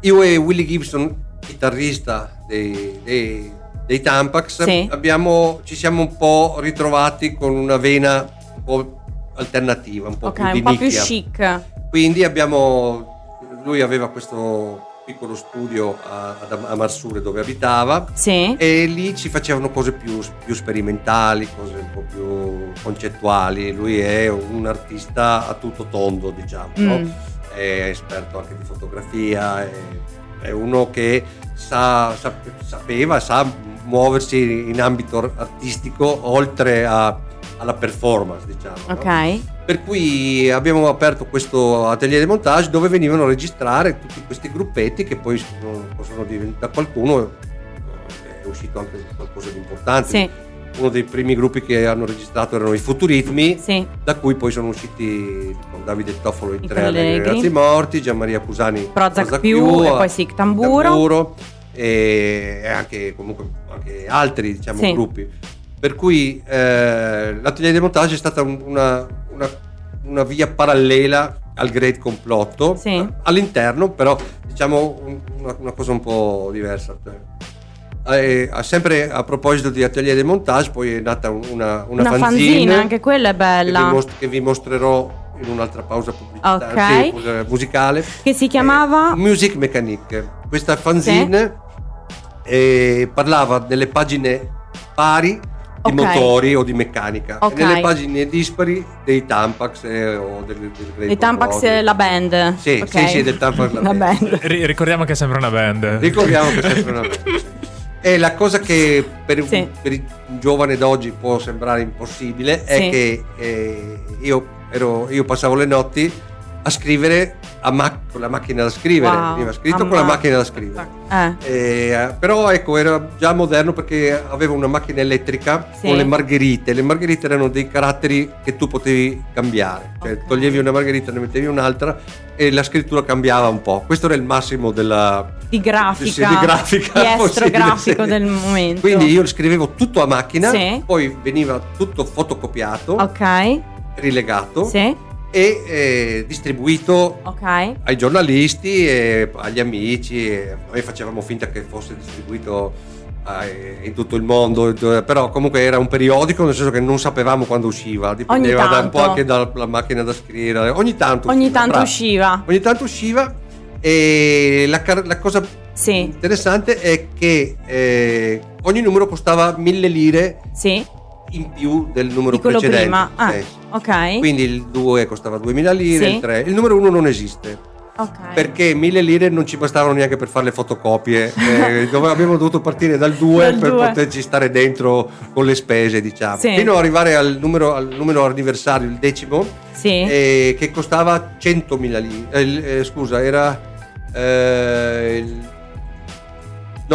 io e Willie Gibson chitarrista dei, dei, dei Tampax abbiamo, ci siamo un po' ritrovati con una vena un po' alternativa un po' Ok, più di un po' più chic. quindi abbiamo lui aveva questo piccolo studio a, a Marsure dove abitava Sì. e lì ci facevano cose più, più sperimentali, cose un po' più concettuali. Lui è un artista a tutto tondo, diciamo, no? Mm. è esperto anche di fotografia, è, è uno che sa, sa- sapeva, sa muoversi in ambito artistico oltre a- alla performance, diciamo. no? Ok. Per cui abbiamo aperto questo atelier di montage dove venivano a registrare tutti questi gruppetti che poi sono, possono diventare qualcuno eh, è uscito anche qualcosa di importante. Sì. Uno dei primi gruppi che hanno registrato erano i Futuritmi, Sì. da cui poi sono usciti con Davide Toffolo in I tre ragazzi morti, Gianmaria Cusani Prozac più, e poi Sic Tamburo. e e anche comunque anche altri diciamo, Sì. gruppi. Per cui eh, l'atelier di montage è stata un- una, una- una via parallela al Great Complotto, Sì. all'interno però diciamo un- una, una cosa un po' diversa. Eh, sempre a proposito di atelier di montage poi è nata un- una, una, Una, fanzina, anche quella è che vi, bella. mos- che vi mostrerò in un'altra pausa pubblicitaria Ok. sì, eh, musicale Che si chiamava? eh, Music Mechanique. Questa fanzine eh, parlava delle pagine pari di Ok. motori o di meccanica Ok. e nelle pagine dispari dei Tampax eh, o del, del Great I Tampax e la band. Sì, Ok. sì, sì, del Tampax la La band. band. Ri- ricordiamo che è sempre una band. Ricordiamo che è sempre una band. E la cosa che per, un- Sì. per il giovane d'oggi può sembrare impossibile è Sì. che eh, io, ero- io passavo le notti a scrivere a ma- con la macchina da scrivere, Wow, veniva scritto con la macchina da scrivere. Eh. Eh, però ecco era già moderno perché aveva una macchina elettrica Sì. con le margherite le margherite erano dei caratteri che tu potevi cambiare cioè Ok. toglievi una margherita ne mettevi un'altra e la scrittura cambiava un po' questo era il massimo della, Di grafica. sì, di grafica Di estro possibile, grafico sì. del momento. quindi io scrivevo tutto a macchina Sì. poi veniva tutto fotocopiato Ok. rilegato Sì. E eh, distribuito Ok. ai giornalisti e agli amici e noi facevamo finta che fosse distribuito eh, in tutto il mondo, però comunque era un periodico nel senso che non sapevamo quando usciva, dipendeva da un po' anche dalla macchina da scrivere, ogni tanto ogni usciva, tanto usciva. Ogni tanto usciva e la, la cosa sì. interessante è che eh, ogni numero costava mille lire sì. In più del numero Di precedente. prima. Ah, Sì. ok. Quindi il 2 costava 2000 lire, Sì. il 3, il numero 1 non esiste. ok. Perché 1000 lire non ci bastavano neanche per fare le fotocopie, eh, dove abbiamo dovuto partire dal 2 Dal per due. poterci stare dentro con le spese, diciamo. Sì. Fino ad arrivare al numero, al numero anniversario, il decimo, Sì. eh, che costava 100.000 lire. eh, eh, scusa, era eh, il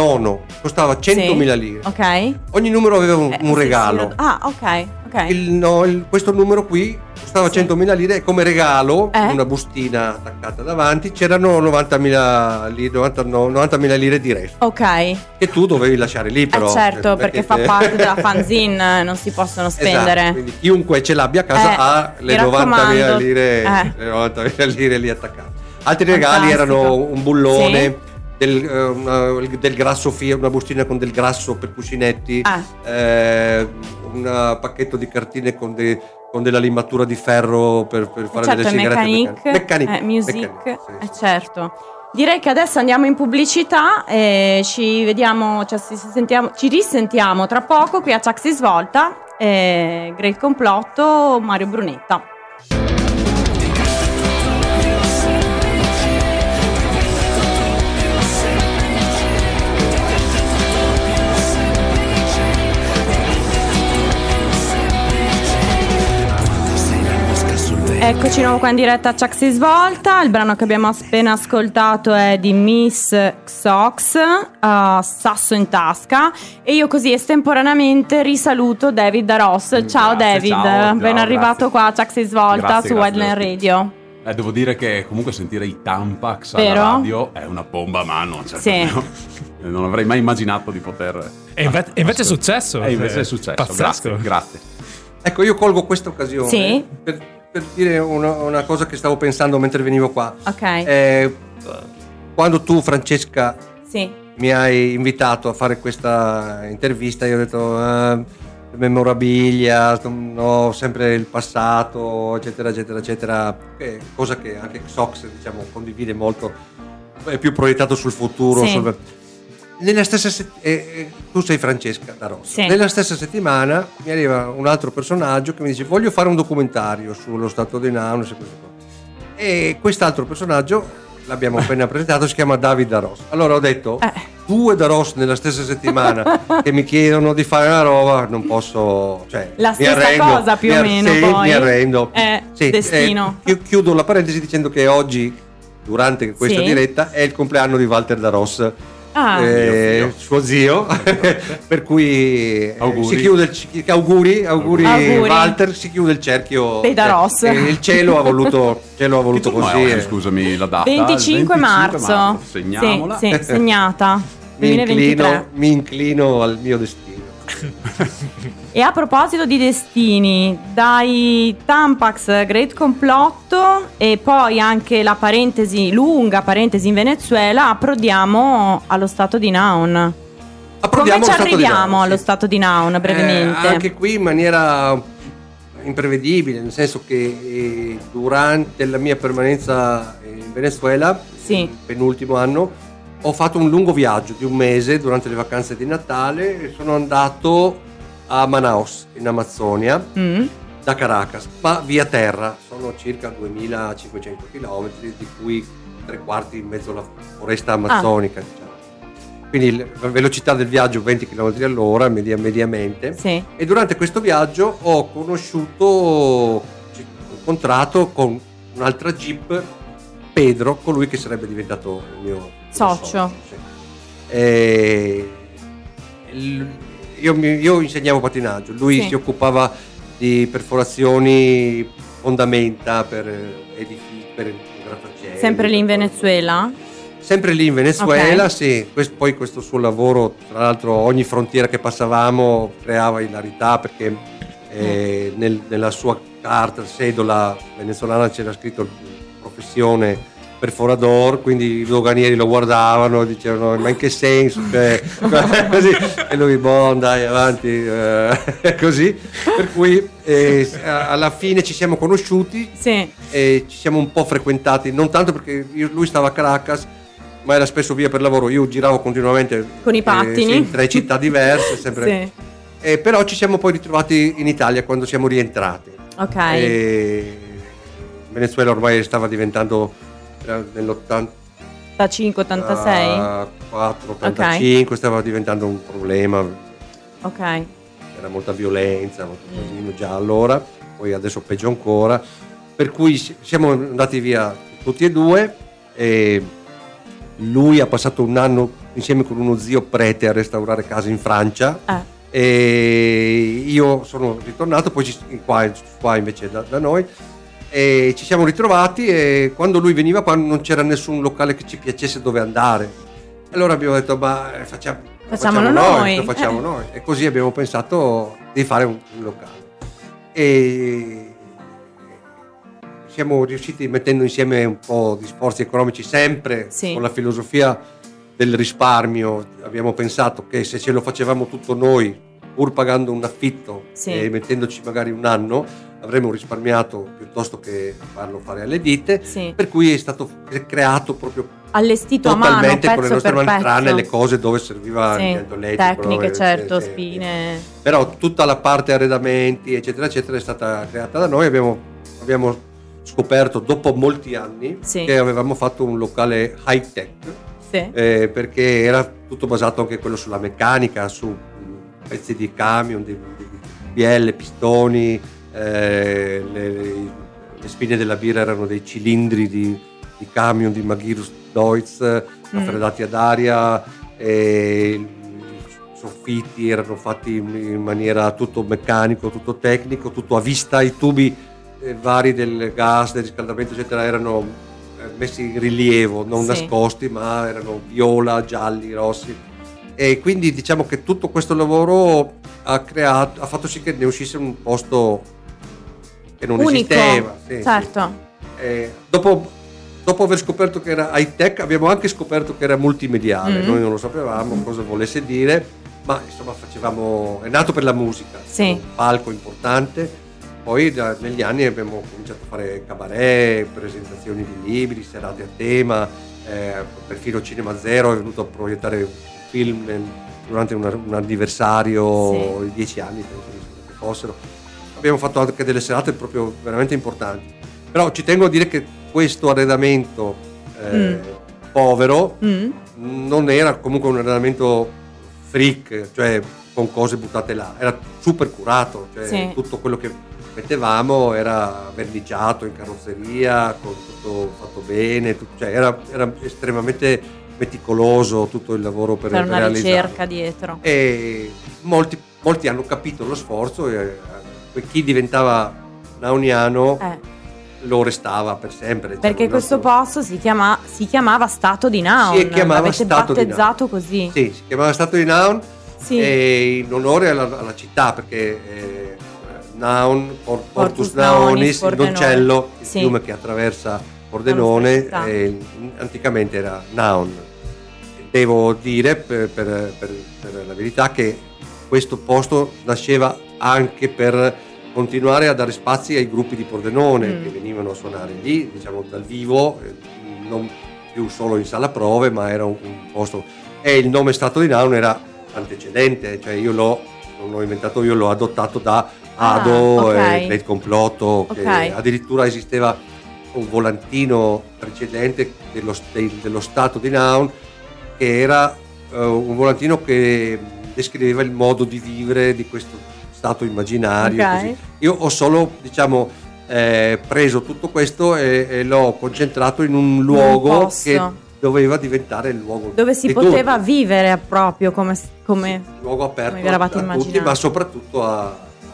nono, costava 100.000 lire. Ok. Ogni numero aveva un, Eh, un sì, regalo. sì, ah, ok, ok. Il- no, il- questo numero qui costava Sì. 100.000 lire e come regalo, Eh? una bustina attaccata davanti, c'erano 90.000 lire, 90 no, 90.000 lire di resto Ok. che tu dovevi lasciare lì però. eh certo, Non è perché che fa te- parte della fanzine, non si possono spendere. Esatto, quindi chiunque ce l'abbia a casa Eh, ha le mi 90.000 raccomando. lire, Eh. le 90.000 lire lì attaccate. Altri regali Fantastico. erano un bullone. Del, eh, una- del grasso una bustina con del grasso per cuscinetti, Ah. eh, un pacchetto di cartine con, de- con della limatura di ferro per, per fare certo, delle sigarette mechanic, Mechanic, eh, music, mechanic, sì, eh, certo. Direi che adesso andiamo in pubblicità e ci vediamo, cioè ci, sentiamo, ci risentiamo tra poco qui a Ciaxi Svolta, eh, Great Complotto, Mario Brunetta. Eccoci nuovo qua in diretta a Ciaxi Svolta. Il brano che abbiamo appena ascoltato è di Miss Xox, uh, Sasso in tasca. E io così estemporaneamente risaluto David da Ross. Ciao Grazie, David, ciao, ben ciao, arrivato grazie. qua a Ciaxi Svolta Grazie, su Wildland. Radio. Eh, devo dire che comunque sentire i Tampax Vero? alla radio è una bomba a mano. Cioè, Sì. proprio- non avrei mai immaginato di poter. E invece, invece è successo. E invece Eh, è successo. Pazzesco. Grazie, grazie. Ecco, io colgo questa occasione Sì. per, per dire una, una cosa che stavo pensando mentre venivo qua. Ok. Eh, quando tu, Francesca, Sì. mi hai invitato a fare questa intervista, io ho detto eh, memorabilia, no, sempre il passato, eccetera, eccetera, eccetera, eh, cosa che anche Xox diciamo, condivide molto, è più proiettato sul futuro. Sì. sul- Nella stessa sett- eh, eh, tu sei Francesca da Rossa. Sì. Nella stessa settimana mi arriva un altro personaggio che mi dice voglio fare un documentario sullo stato di Naunus e queste cose. E quest'altro personaggio l'abbiamo appena presentato, si chiama David Daros. Allora ho detto, Eh. due Daros nella stessa settimana che mi chiedono di fare una roba, non posso... Cioè, La stessa arrendo, cosa più o meno, sì, poi. mi arrendo. Eh, Sì, destino. eh, chi- chiudo la parentesi dicendo che oggi, durante questa Sì. diretta, è il compleanno di Walter Daros. Ah, eh, Mio suo zio per cui eh, Auguri. si chiude il auguri auguri, Auguri. Walter si chiude il cerchio Dei Daros. eh, il cielo ha voluto, il cielo ha voluto così oggi, eh. scusami, la data. 25, marzo. Segniamola. Sì, sì, segnata. mi 2023. inclino, mi inclino al mio destino E a proposito di destini, dai Tampax Great Complotto e poi anche la parentesi, lunga parentesi in Venezuela, approdiamo allo stato di Naun. Approdiamo Come ci arriviamo Naun, allo sì. stato di Naun brevemente? Eh, anche qui in maniera imprevedibile, nel senso che eh, durante la mia permanenza in Venezuela, Sì. il penultimo anno, ho fatto un lungo viaggio di un mese durante le vacanze di Natale e sono andato a Manaus, in Amazzonia, Mm? da Caracas, ma via terra, sono circa 2500 km, di cui tre quarti in mezzo alla foresta amazzonica. Diciamo. Quindi la velocità del viaggio 20 km all'ora media- mediamente. Sì. E durante questo viaggio ho conosciuto, ho incontrato con un'altra jeep Pedro, colui che sarebbe diventato il mio Socio. sì. E io, io insegnavo patinaggio, lui Sì. si occupava di perforazioni, fondamenta per eh, edifici, per grattacieli. Sempre lì in Venezuela? Sempre lì in Venezuela, Ok. sì. Quest- poi questo suo lavoro, tra l'altro ogni frontiera che passavamo creava ilarità perché eh, nel- nella sua carta, sedola venezuelana c'era scritto professione perforador, quindi i doganieri lo guardavano, dicevano ma in che senso? Cioè, così, e lui, boh, dai, avanti, eh, così. Per cui eh, alla fine ci siamo conosciuti Sì. e ci siamo un po' frequentati, non tanto perché io- lui stava a Caracas, ma era spesso via per lavoro, io giravo continuamente Con i eh, pattini. sì, in tre città diverse, sempre. Sì. Eh, però ci siamo poi ritrovati in Italia quando siamo rientrati. Ok. E Venezuela ormai stava diventando era nell'80 85, 86? 4, 85 stava diventando un problema, Ok. era molta violenza, molto casino già allora, poi adesso peggio ancora. Per cui si- siamo andati via tutti e due e lui ha passato un anno insieme con uno zio prete a restaurare case in Francia Eh. e io sono ritornato poi qua, qua invece da, da noi e ci siamo ritrovati e quando lui veniva qua non c'era nessun locale che ci piacesse dove andare allora abbiamo detto ma facciamo, lo Facciamolo facciamo noi, lo facciamo eh. noi e così abbiamo pensato di fare un, un locale e siamo riusciti mettendo insieme un po' di sforzi economici sempre Sì. con la filosofia del risparmio abbiamo pensato che se ce lo facevamo tutto noi pur pagando un affitto Sì. e mettendoci magari un anno avremmo risparmiato piuttosto che farlo fare alle ditte Sì. per cui è stato creato proprio Allestito a mano, pezzo con le nostre mani tranne le cose dove serviva Sì, galdoletto, Tecniche, però, certo, sì, spine. però tutta la parte arredamenti eccetera eccetera è stata creata da noi abbiamo, abbiamo scoperto dopo molti anni Sì. che avevamo fatto un locale high tech eh, perché era tutto basato anche quello sulla meccanica, su mh, pezzi di camion, di, di bielle, pistoni, eh, le, le spine della birra erano dei cilindri di, di camion di Magirus Deutz raffreddati ad aria, i soffitti erano fatti in in maniera tutto meccanico, tutto tecnico, tutto a vista, i tubi eh, vari del gas, del riscaldamento eccetera erano eh, messi in rilievo, non Sì. nascosti, ma erano viola, gialli, rossi. E quindi diciamo che tutto questo lavoro ha, creato, ha fatto sì che ne uscisse un posto che non Unico. esisteva. sì, sì. certo. Eh, dopo, dopo aver scoperto che era high tech, abbiamo anche scoperto che era multimediale. Mm. Noi non lo sapevamo cosa volesse dire, ma insomma facevamo. È nato per la musica, Sì. un palco importante. Poi da- negli anni abbiamo cominciato a fare cabaret, presentazioni di libri, serate a tema, eh, perfino Cinema Zero è venuto a proiettare un film nel- durante un, un anniversario, Sì. i dieci anni penso che fossero. Abbiamo fatto anche delle serate proprio veramente importanti. Però ci tengo a dire che questo arredamento eh, povero Mm. non era comunque un arredamento freak, cioè con cose buttate là, era super curato, cioè Sì. tutto quello che mettevamo era verniciato in carrozzeria, con tutto fatto bene, tut- cioè era, era estremamente meticoloso tutto il lavoro per, Per una ricerca dietro. E molti, molti hanno capito lo sforzo e eh, chi diventava nauniano Eh, lo restava per sempre. perché questo nostro- posto si, chiama, si chiamava Stato di Naun. Si chiamava L'avete Stato di battezzato così. Sì, si chiamava Stato di Naun Sì. e in onore alla, alla città perché eh, Naun, Por- Portus, Portus Naonis, Naonis, il Pordenone. Doncello, il Sì. fiume che attraversa Pordenone, eh, anticamente era Naun. Devo dire per, per- per- per la verità che questo posto nasceva anche per continuare a dare spazi ai gruppi di Pordenone Mm. che venivano a suonare lì, diciamo dal vivo, eh, non più solo in sala prove, ma era un, un posto. E il nome Stato di Naun era antecedente, cioè io l'ho, non l'ho inventato io, l'ho adottato da Ah, Ado ok. e Great Complotto, che Ok. addirittura esisteva un volantino precedente dello, del- dello Stato di Naun che era eh, un volantino che descriveva il modo di vivere di questo stato immaginario. Ok. così. Io ho solo, diciamo, eh, preso tutto questo e, e l'ho concentrato in un luogo posto. che doveva diventare il luogo Dove si poteva tutti. vivere proprio come... come- Un luogo aperto come eravate a, tutti, immaginati. ma soprattutto a, a-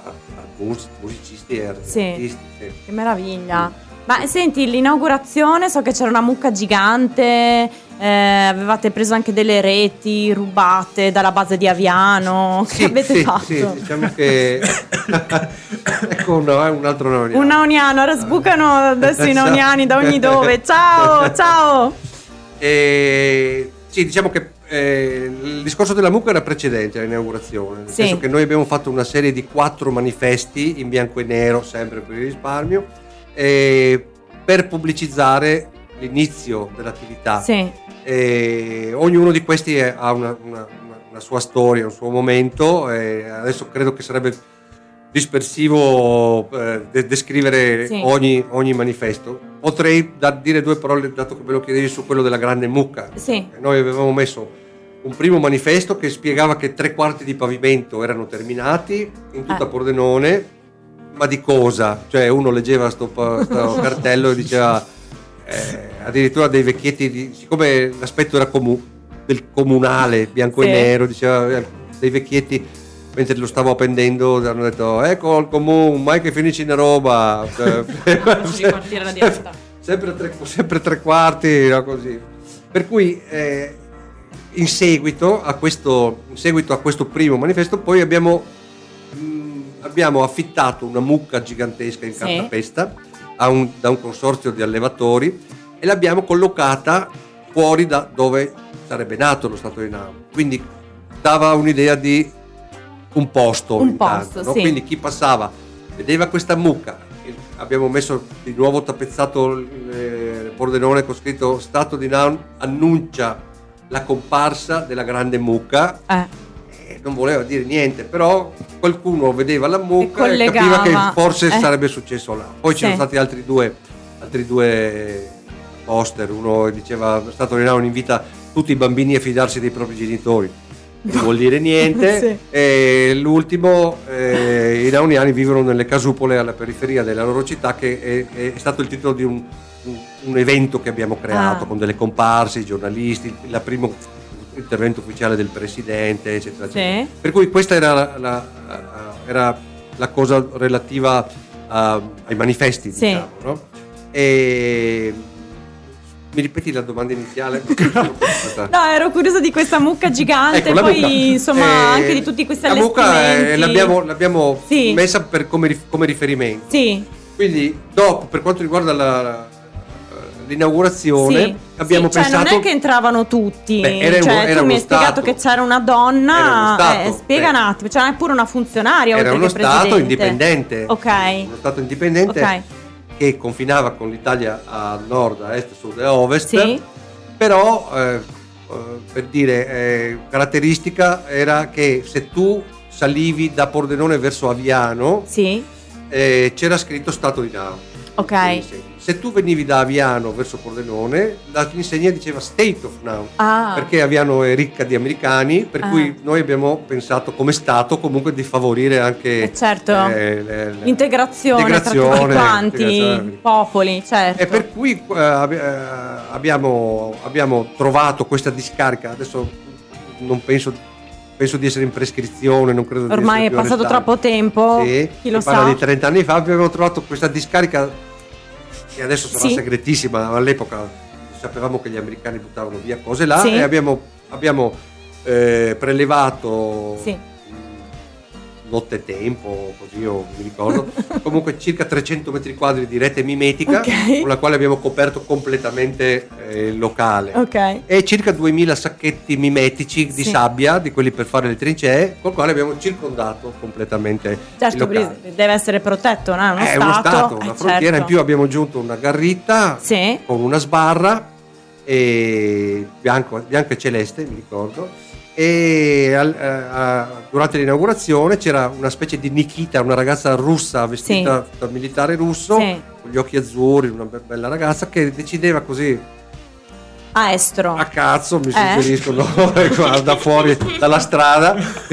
a mus- musicisti e artisti. Sì. sì. Che meraviglia. Ma senti, l'inaugurazione, so che c'era una mucca gigante, eh, avevate preso anche delle reti rubate dalla base di Aviano. Che Sì, avete sì, fatto? sì, diciamo che ecco no, è un altro nauniano. Un nauniano, ora sbucano adesso i Esatto. nauniani da ogni dove. Ciao, ciao! E, sì, diciamo che eh, il discorso della mucca era precedente all'inaugurazione, nel Sì. senso che noi abbiamo fatto una serie di quattro manifesti in bianco e nero, sempre per il risparmio, eh, per pubblicizzare l'inizio dell'attività. Sì, E ognuno di questi ha una, una- una- sua storia, un suo momento. e adesso credo che sarebbe dispersivo eh, de- descrivere Sì. ogni, ogni manifesto. Potrei da- dire due parole, dato che me lo chiedevi, su quello della grande mucca. sì. Noi avevamo messo un primo manifesto che spiegava che tre quarti di pavimento erano terminati in tutta Eh. Pordenone, ma di cosa? Cioè uno leggeva sto, pa- sto cartello e diceva eh, addirittura dei vecchietti, di- siccome l'aspetto era comu- del comunale, bianco Sì. e nero, diceva eh, dei vecchietti mentre lo stavo appendendo hanno detto ecco il comune, mai che finisci in roba. ripartire la diretta. sempre, tre, sempre tre quarti, no, così. Per cui eh, in, seguito a questo, in seguito a questo primo manifesto poi abbiamo, mh, abbiamo affittato una mucca gigantesca in Sì. cartapesta a un- da un consorzio di allevatori e l'abbiamo collocata fuori da dove sarebbe nato lo Stato di Namo. Quindi dava un'idea di un posto. Un intanto, posto, no? sì. Quindi chi passava vedeva questa mucca. il- Abbiamo messo di nuovo tappezzato il eh, Pordenone con scritto Stato di Naum annuncia la comparsa della grande mucca. Eh, E non voleva dire niente, però qualcuno vedeva la mucca E e, capiva che forse eh. sarebbe successo là. Poi ci Sì. sono stati altri due, altri due poster. Uno diceva Stato invita tutti i bambini a fidarsi dei propri genitori. Non vuol dire niente. Sì. E l'ultimo, eh, i nauniani vivono nelle casupole alla periferia della loro città, che è, è stato il titolo di un, un- un evento che abbiamo creato Ah. con delle comparse, i giornalisti, il primo intervento ufficiale del presidente, eccetera, eccetera. sì. Per cui questa era la, la- era la cosa relativa a- ai manifesti, Sì. diciamo, no? E mi ripeti la domanda iniziale? No, ero curiosa di questa mucca gigante, Ecco, la poi mucca. insomma Eh, anche di tutti questi La mucca eh, allestimenti. l'abbiamo, l'abbiamo Sì. messa per come, come riferimento. Sì, Quindi, dopo, per quanto riguarda la- l'inaugurazione, sì. abbiamo Sì, cioè pensato. non è che entravano tutti. Beh, era cioè, era tu mi hai spiegato stato. che c'era una donna. uno stato, eh, spiega beh. un attimo, c'era pure una funzionaria era uno Stato presidente. indipendente. Ok. Uno Stato indipendente Ok. Che confinava con l'Italia a nord, a est, sud e a ovest. Sì. Però, eh, eh, per dire, eh, caratteristica era che se tu salivi da Pordenone verso Aviano, Sì. eh, c'era scritto Stato di Nao. Ok. L'insegna. Se tu venivi da Aviano verso Pordenone, la l'insegna diceva State of Now. Ah. Perché Aviano è ricca di americani, per Ah. cui noi abbiamo pensato come Stato comunque di favorire anche Eh, certo. eh, le- le- L'integrazione, tra tutti quanti i popoli, certo. E per cui eh, eh, abbiamo, abbiamo trovato questa discarica, adesso non penso, penso di essere in prescrizione, non credo di Ormai è passato troppo tempo, Sì, chi lo sa. di 30 anni fa abbiamo trovato questa discarica che adesso sarà Sì. segretissima, ma all'epoca sapevamo che gli americani buttavano via cose là Sì. e abbiamo, abbiamo eh, prelevato Sì. Mh, nottetempo, così io mi ricordo, comunque circa 300 metri quadri di rete mimetica Ok. con la quale abbiamo coperto completamente eh, il locale Ok. e circa 2000 sacchetti mimetici di Sì. sabbia di quelli per fare le trincee col quale abbiamo circondato completamente il Certo, locale. perché deve essere protetto, no? È uno è stato. uno stato, eh, una frontiera certo. in più abbiamo aggiunto una garrita Sì. con una sbarra e bianco, bianco e celeste mi ricordo e al- eh, a- durante l'inaugurazione c'era una specie di Nikita una ragazza russa vestita da militare russo Sì. con gli occhi azzurri una be- bella ragazza che decideva così A estro. a cazzo mi Eh. suggeriscono qua da fuori dalla strada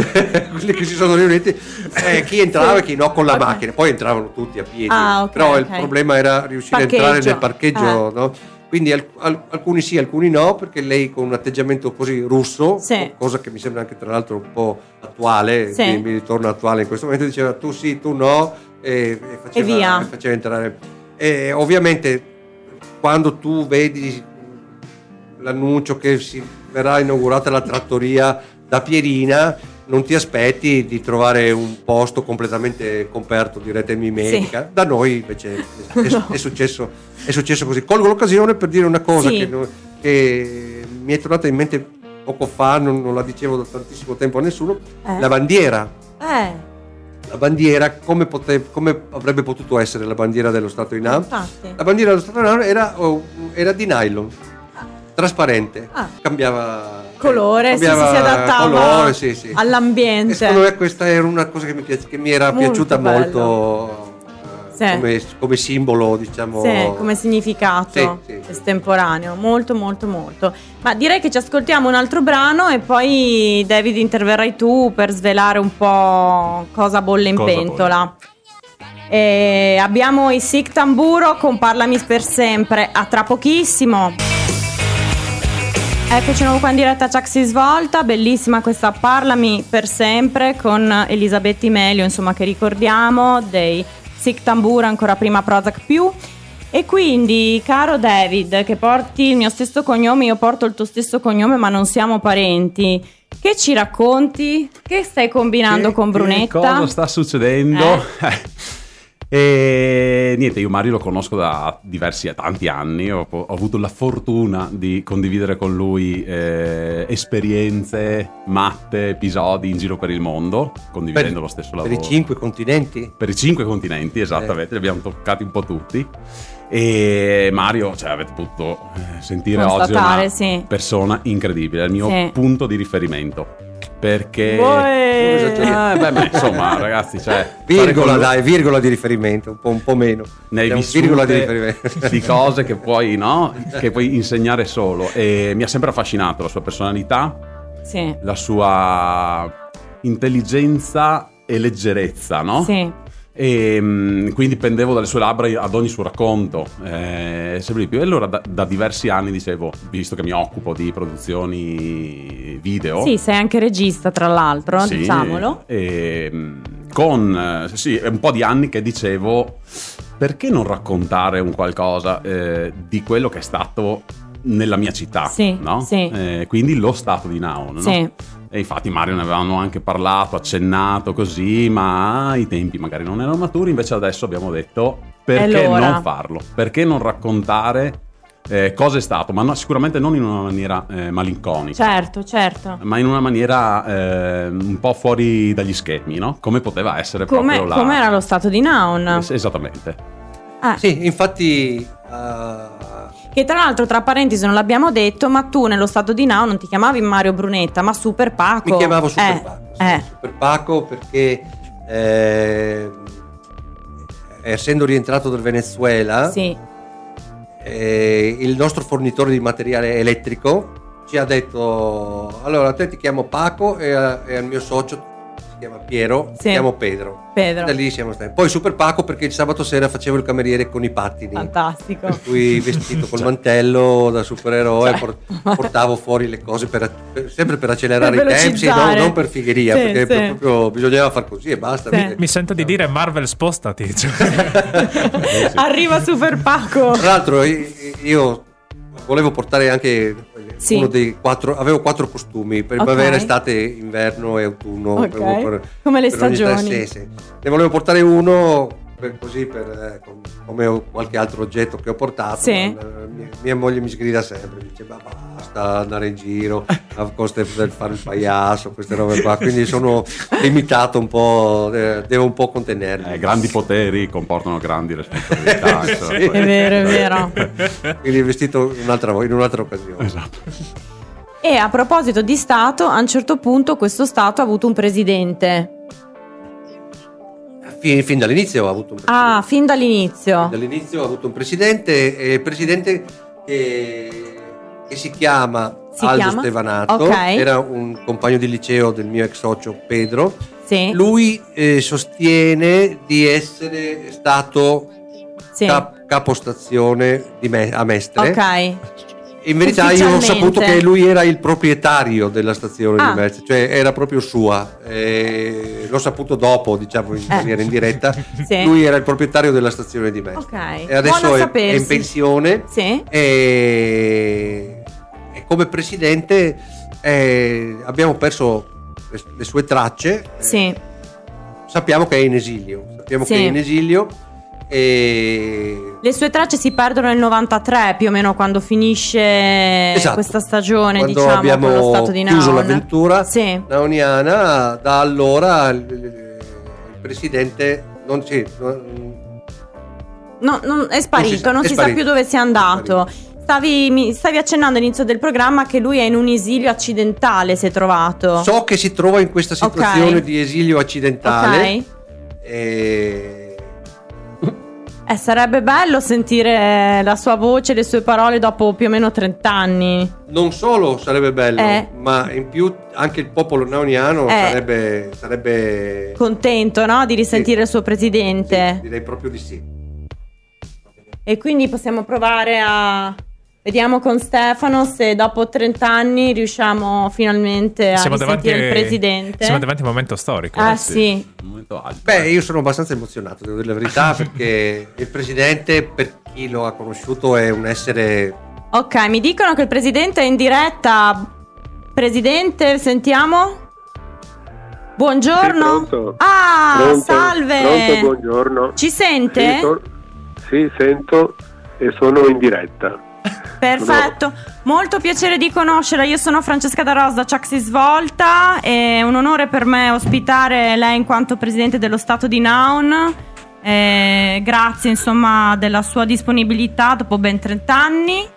quelli che si sono riuniti eh, chi entrava e chi no con la Ok. macchina poi entravano tutti a piedi Ah, ok, però il ok. problema era riuscire Parcheggio. a entrare nel parcheggio Eh. no? Quindi al- al- alcuni sì alcuni no perché lei con un atteggiamento così russo Sì. cosa che mi sembra anche tra l'altro un po' attuale Sì. mi, ritorna attuale in questo momento diceva tu sì tu no e, e faceva, E via. e faceva entrare E ovviamente quando tu vedi l'annuncio che si verrà inaugurata la trattoria da Pierina, non ti aspetti di trovare un posto completamente coperto di rete mimetica. Da noi invece è, No. è successo, è successo così. Colgo l'occasione per dire una cosa Sì. che, che mi è tornata in mente poco fa, non, non la dicevo da tantissimo tempo a nessuno, Eh. la bandiera. Eh, La bandiera, come, pote- come avrebbe potuto essere la bandiera dello Stato di Nam? infatti. La bandiera dello Stato di Nam era, oh, era di nylon, trasparente, Ah. cambiava Colore, sì, si adattava colore, sì, sì. all'ambiente. E secondo me questa era una cosa che mi, piace- che mi era Molto piaciuta bello. molto eh, come, come simbolo, diciamo. Sì, come significato Sì, sì, sì. estemporaneo, molto molto molto. Ma direi che ci ascoltiamo un altro brano e poi David interverrai tu per svelare un po' cosa bolle in Cosa pentola. E abbiamo i Sick Tamburo con Parlami per sempre, a tra pochissimo. Eccoci nuovo qua in diretta a Chuck si svolta, bellissima questa Parlami per sempre con Elisabetta Melio, insomma che ricordiamo, dei Sick Tamburo, ancora prima Prozac più. E quindi, caro David, che porti il mio stesso cognome, io porto il tuo stesso cognome, ma non siamo parenti. Che ci racconti? Che stai combinando Che- con Brunetta? Che cosa sta succedendo? E niente, io Mario lo conosco da diversi, tanti anni, ho, ho avuto la fortuna di condividere con lui eh, esperienze, matte, episodi in giro per il mondo, condividendo lo stesso Per lavoro. i cinque continenti. Per i cinque continenti, esattamente, li abbiamo toccati un po' tutti. E Mario, cioè, avete potuto eh, sentire oggi Constatare, una sì. persona incredibile, è il mio Sì. punto di riferimento. Perché... Uè. Eh, beh, beh, insomma, ragazzi, cioè... Virgola, con lui- dai, virgola di riferimento, un po', un po' meno. ne hai virgola di riferimento. di cose che puoi, no? che puoi insegnare solo. E mi ha sempre affascinato la sua personalità, Sì, la sua intelligenza e leggerezza, no? sì. E mm, quindi pendevo dalle sue labbra ad ogni suo racconto, eh, sempre di più. E allora da, da diversi anni dicevo, visto che mi occupo di produzioni video, Sì, sei anche regista, tra l'altro, sì, diciamolo. e, mm, con sì, un po' di anni che dicevo, perché non raccontare un qualcosa eh, di quello che è stato nella mia città, Sì, no? sì. Eh, quindi lo stato di Naon, no? Sì. E infatti Mario ne avevamo anche parlato, accennato così, ma i tempi magari non erano maturi, invece adesso abbiamo detto perché non farlo? Perché non raccontare eh, cosa è stato? Ma no, sicuramente non in una maniera eh, malinconica. Certo, certo. Ma in una maniera eh, un po' fuori dagli schemi, no? Come poteva essere Come, proprio la... come era lo stato di Naon? Es- Esattamente. Eh, Sì, infatti eh, Che tra l'altro, tra parentesi, non l'abbiamo detto, ma tu nello stato di Naon non ti chiamavi Mario Brunetta, ma Super Paco. mi chiamavo Super Eh, Paco. sì, eh. Super Paco perché eh, essendo rientrato dal Venezuela, Sì, eh, il nostro fornitore di materiale elettrico ci ha detto allora te ti chiamo Paco e, a- e al mio socio chiama Piero Sì. chiamo Pedro Pedro. da lì siamo stati poi Super Paco perché il sabato sera facevo il cameriere con i pattini Fantastico. per cui vestito col mantello da supereroe Cioè. por- portavo fuori le cose per, per- sempre per accelerare Per i tempi no, non per figheria Sì, perché sì. proprio bisognava far così e basta Sì. Mi sento di dire Marvel spostati. cioè. Arriva Super Paco. Tra l'altro io, io volevo portare anche Sì. uno dei quattro, avevo quattro costumi, Ok. primavera, estate, inverno e autunno. Ok. Avevo per- Come le per stagioni. Ne volevo portare uno per- così per, eh, com- come ho- qualche altro oggetto che ho portato. Sì. ma, eh, mia, mia moglie mi sgrida sempre, dice ma basta andare in giro a coste del fare il pagliasso, queste robe qua, quindi sono limitato un po', eh, devo un po' contenermi. Eh, grandi poteri comportano grandi responsabilità. Sì. È vero, è vero. Quindi vestito un'altra, in un'altra occasione. Esatto. E a proposito di Stato, a un certo punto questo Stato ha avuto un presidente. Fin, fin dall'inizio ho avuto un presidente. Ah, fin dall'inizio. Dall'inizio ho avuto un presidente, eh, presidente che, che si chiama Si Aldo chiama? Stevanato, Ok. era un compagno di liceo del mio ex socio Pedro. Sì. Lui eh, sostiene di essere stato sì. cap- capostazione me- a Mestre Ok. In verità io ho saputo che lui era il proprietario della stazione ah. di Mestre, cioè era proprio sua. Eh, l'ho saputo dopo, diciamo in eh. maniera indiretta. sì. Lui era il proprietario della stazione di Mestre. Okay. E adesso è, è, in pensione. Sì. E, e come presidente eh, abbiamo perso le, le sue tracce. Sì. Sappiamo che è in esilio. Sappiamo che è in esilio e... Le sue tracce si perdono nel 93 più o meno quando finisce esatto. questa stagione quando diciamo abbiamo con lo stato di chiuso l'avventura sì. naoniana da allora il, presidente non, non, no, non è sparito non si, non si sa più dove sia andato Stavi, mi stavi accennando all'inizio del programma che lui è in un esilio accidentale, si è trovato. So che si trova in questa situazione okay. di esilio accidentale. Ok. E eh, sarebbe bello sentire la sua voce, le sue parole dopo più o meno 30 anni. Non solo sarebbe bello, eh. ma in più anche il popolo nauniano eh. sarebbe, sarebbe, contento no? di risentire sì. il suo presidente. Sì, direi proprio di sì. E quindi possiamo provare a Vediamo con Stefano se dopo 30 anni riusciamo finalmente a siamo davanti, il presidente. Siamo davanti a un momento storico. Ah, sì. Un momento alto. Beh, io sono abbastanza emozionato, devo dire la verità, perché il presidente, per chi lo ha conosciuto, è un essere... Ok, mi dicono che il presidente è in diretta. Presidente, sentiamo? Buongiorno. Sì, ah, pronto, salve. Pronto, buongiorno. Ci sente? Sì, sì, sento e sono in diretta. Perfetto, molto piacere di conoscerla. Io sono Francesca Da Rosa, Ciaxi Svolta. È un onore per me ospitare lei in quanto presidente dello Stato di Naun. Eh, grazie insomma della sua disponibilità dopo ben 30 anni.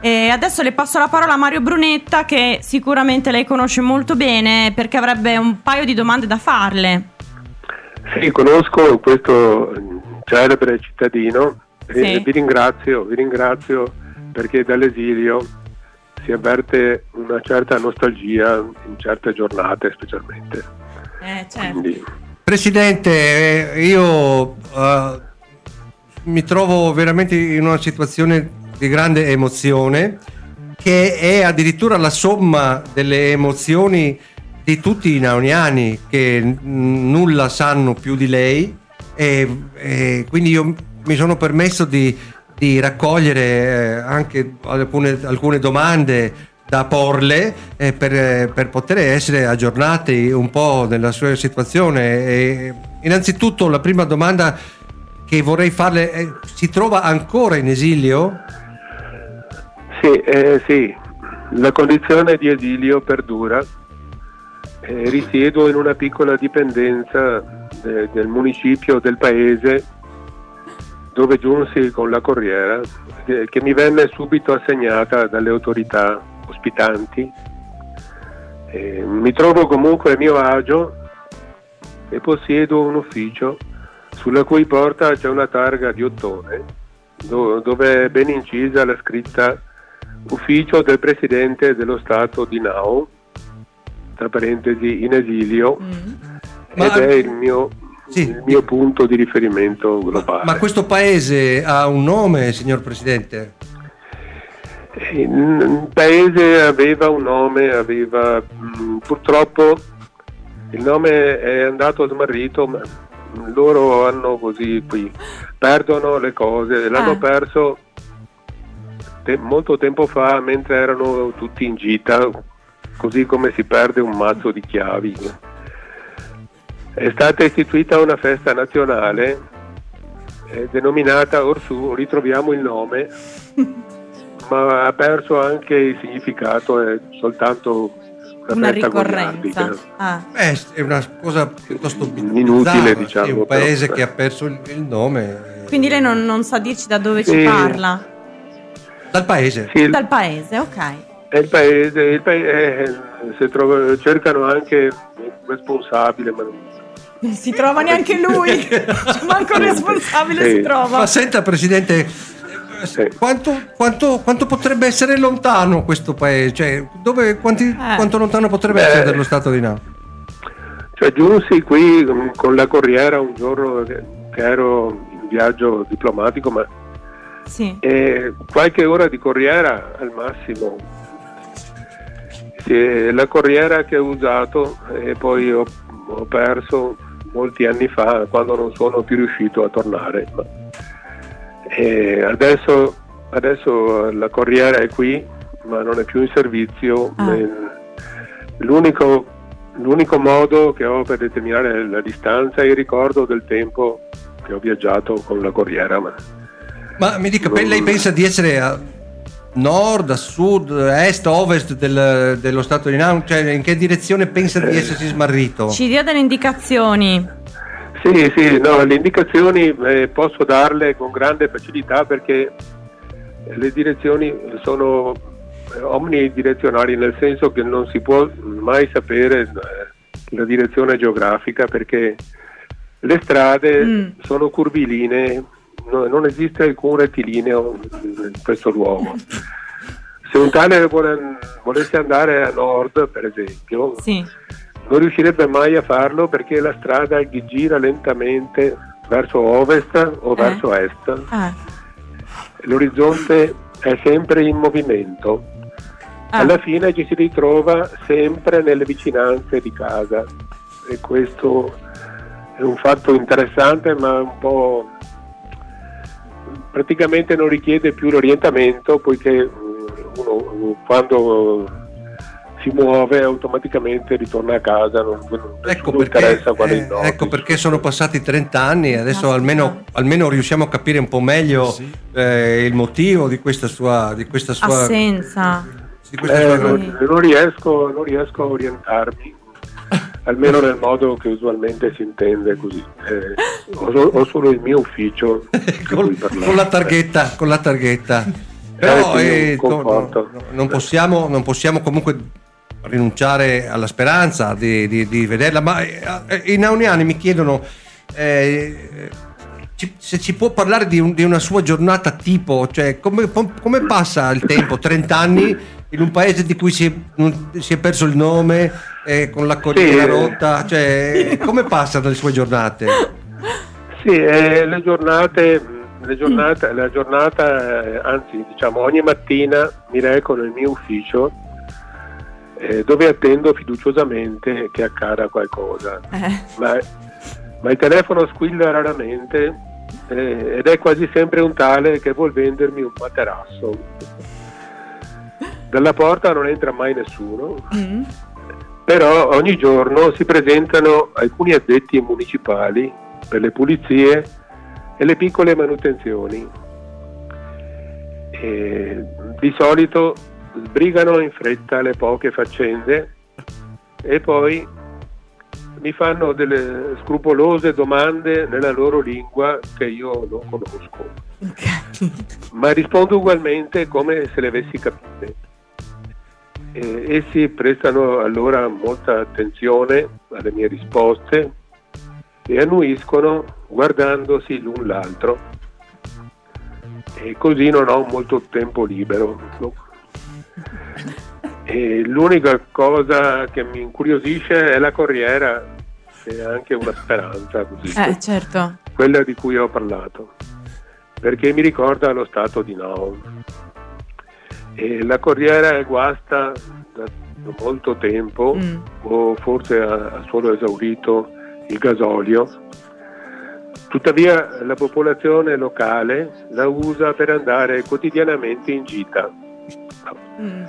E adesso le passo la parola a Mario Brunetta che sicuramente lei conosce molto bene perché avrebbe un paio di domande da farle. Sì, conosco questo celebre cittadino sì. e vi ringrazio, vi ringrazio perché dall'esilio si avverte una certa nostalgia in certe giornate specialmente. Eh, certo. Quindi... Presidente, eh, io uh, mi trovo veramente in una situazione di grande emozione che è addirittura la somma delle emozioni di tutti i nauniani che n- nulla sanno più di lei e, e quindi io mi sono permesso di di raccogliere eh, anche alcune, alcune domande da porle eh, per, eh, per, poter essere aggiornati un po' nella sua situazione. E innanzitutto la prima domanda che vorrei farle è, si trova ancora in esilio? Sì, eh, sì. la condizione di esilio perdura. Eh, risiedo in una piccola dipendenza de, del municipio del paese dove giunsi con la corriera che mi venne subito assegnata dalle autorità ospitanti. E mi trovo comunque a mio agio e possiedo un ufficio sulla cui porta c'è una targa di ottone dove è ben incisa la scritta ufficio del presidente dello Stato di Nao, tra parentesi in esilio, mm. ed è il mio sì. il mio punto di riferimento globale. Ma, ma, questo paese ha un nome, signor Presidente? Il paese aveva un nome, aveva mm, purtroppo il nome è andato smarrito, ma loro hanno così qui, perdono le cose, l'hanno ah. perso te- molto tempo fa mentre erano tutti in gita, così come si perde un mazzo di chiavi. È stata istituita una festa nazionale eh, denominata Orsù, ritroviamo il nome, ma ha perso anche il significato, è soltanto una, una ricorrenza. Ah. Eh, è una cosa piuttosto inutile, diciamo. È un paese però, che ha perso il, il nome. Quindi lei non, non, sa dirci da dove sì. ci parla? Dal paese. Sì, Dal paese, ok. È il paese, il paese eh, trova, cercano anche un responsabile, ma non non si trova neanche lui, manco il responsabile sì. si trova. Ma senta Presidente, sì. quanto, quanto, quanto, potrebbe essere lontano questo paese? Cioè, dove, quanti, eh. Quanto lontano potrebbe Beh, essere dallo Stato di Napoli? Cioè, giunsi qui con la corriera un giorno che ero in viaggio diplomatico, ma Sì. E qualche ora di corriera al massimo. Sì, la corriera che ho usato e poi ho, ho perso molti anni fa quando non sono più riuscito a tornare. E adesso, adesso la corriera è qui, ma non è più in servizio. Ah. L'unico, l'unico modo che ho per determinare la distanza è il ricordo del tempo che ho viaggiato con la corriera. Ma, Ma mi dica, lei pensa di essere a nord, a sud, a est, a ovest del- dello stato di Naum? Cioè, in che direzione pensa di essersi smarrito? Ci dia delle indicazioni. Sì, sì, no, le indicazioni eh, posso darle con grande facilità perché le direzioni sono eh, omnidirezionali, nel senso che non si può mai sapere eh, la direzione geografica perché le strade Mm. sono curvilinee, no- non esiste alcun rettilineo in questo luogo. Se un tale vuole- volesse andare a nord, per esempio, Sì. non riuscirebbe mai a farlo perché la strada gli gira lentamente verso ovest o Eh. verso est. Ah. L'orizzonte è sempre in movimento. Ah. Alla fine ci si ritrova sempre nelle vicinanze di casa e questo è un fatto interessante ma un po' praticamente non richiede più l'orientamento poiché mm, uno quando si muove automaticamente ritorna a casa, non, non Ecco perché, eh, ecco perché sono passati 30 anni e adesso Caspita. almeno, almeno riusciamo a capire un po' meglio eh, il motivo di questa sua, di questa sua, Assenza. di questa Eh, sua- non, non riesco, non riesco a orientarmi, almeno nel modo che usualmente si intende così. Eh, ho, ho solo il mio ufficio con, con la targhetta, con la targhetta. Però sì, eh, no, no, non, possiamo, non possiamo comunque rinunciare alla speranza di, di- di vederla, ma eh, i nauniani mi chiedono eh, se ci può parlare di, un- di una sua giornata tipo, cioè come, come passa il tempo, 30 anni in un paese di cui si è, si è perso il nome, eh, con la corriera Sì. rotta, cioè come passano le sue giornate? Sì, eh, le giornate, le giornate- la giornata, eh, anzi diciamo ogni mattina mi reco nel mio ufficio eh, dove attendo fiduciosamente che accada qualcosa. Eh. ma, ma il telefono squilla raramente eh, ed è quasi sempre un tale che vuol vendermi un materasso. Dalla porta non entra mai nessuno, Mm. Però ogni giorno si presentano alcuni addetti municipali per le pulizie e le piccole manutenzioni. E di solito sbrigano in fretta le poche faccende e poi mi fanno delle scrupolose domande nella loro lingua che io non conosco, ma rispondo ugualmente come se le avessi capite. E essi prestano allora molta attenzione alle mie risposte e annuiscono guardandosi l'un l'altro e così non ho molto tempo libero. no? E l'unica cosa che mi incuriosisce è la corriera, è anche una speranza così, Eh, certo. quella di cui ho parlato, perché mi ricorda lo stato di Naum. E la corriera è guasta da molto tempo, Mm. o forse ha, ha solo esaurito il gasolio. Tuttavia la popolazione locale la usa per andare quotidianamente in gita. Mm.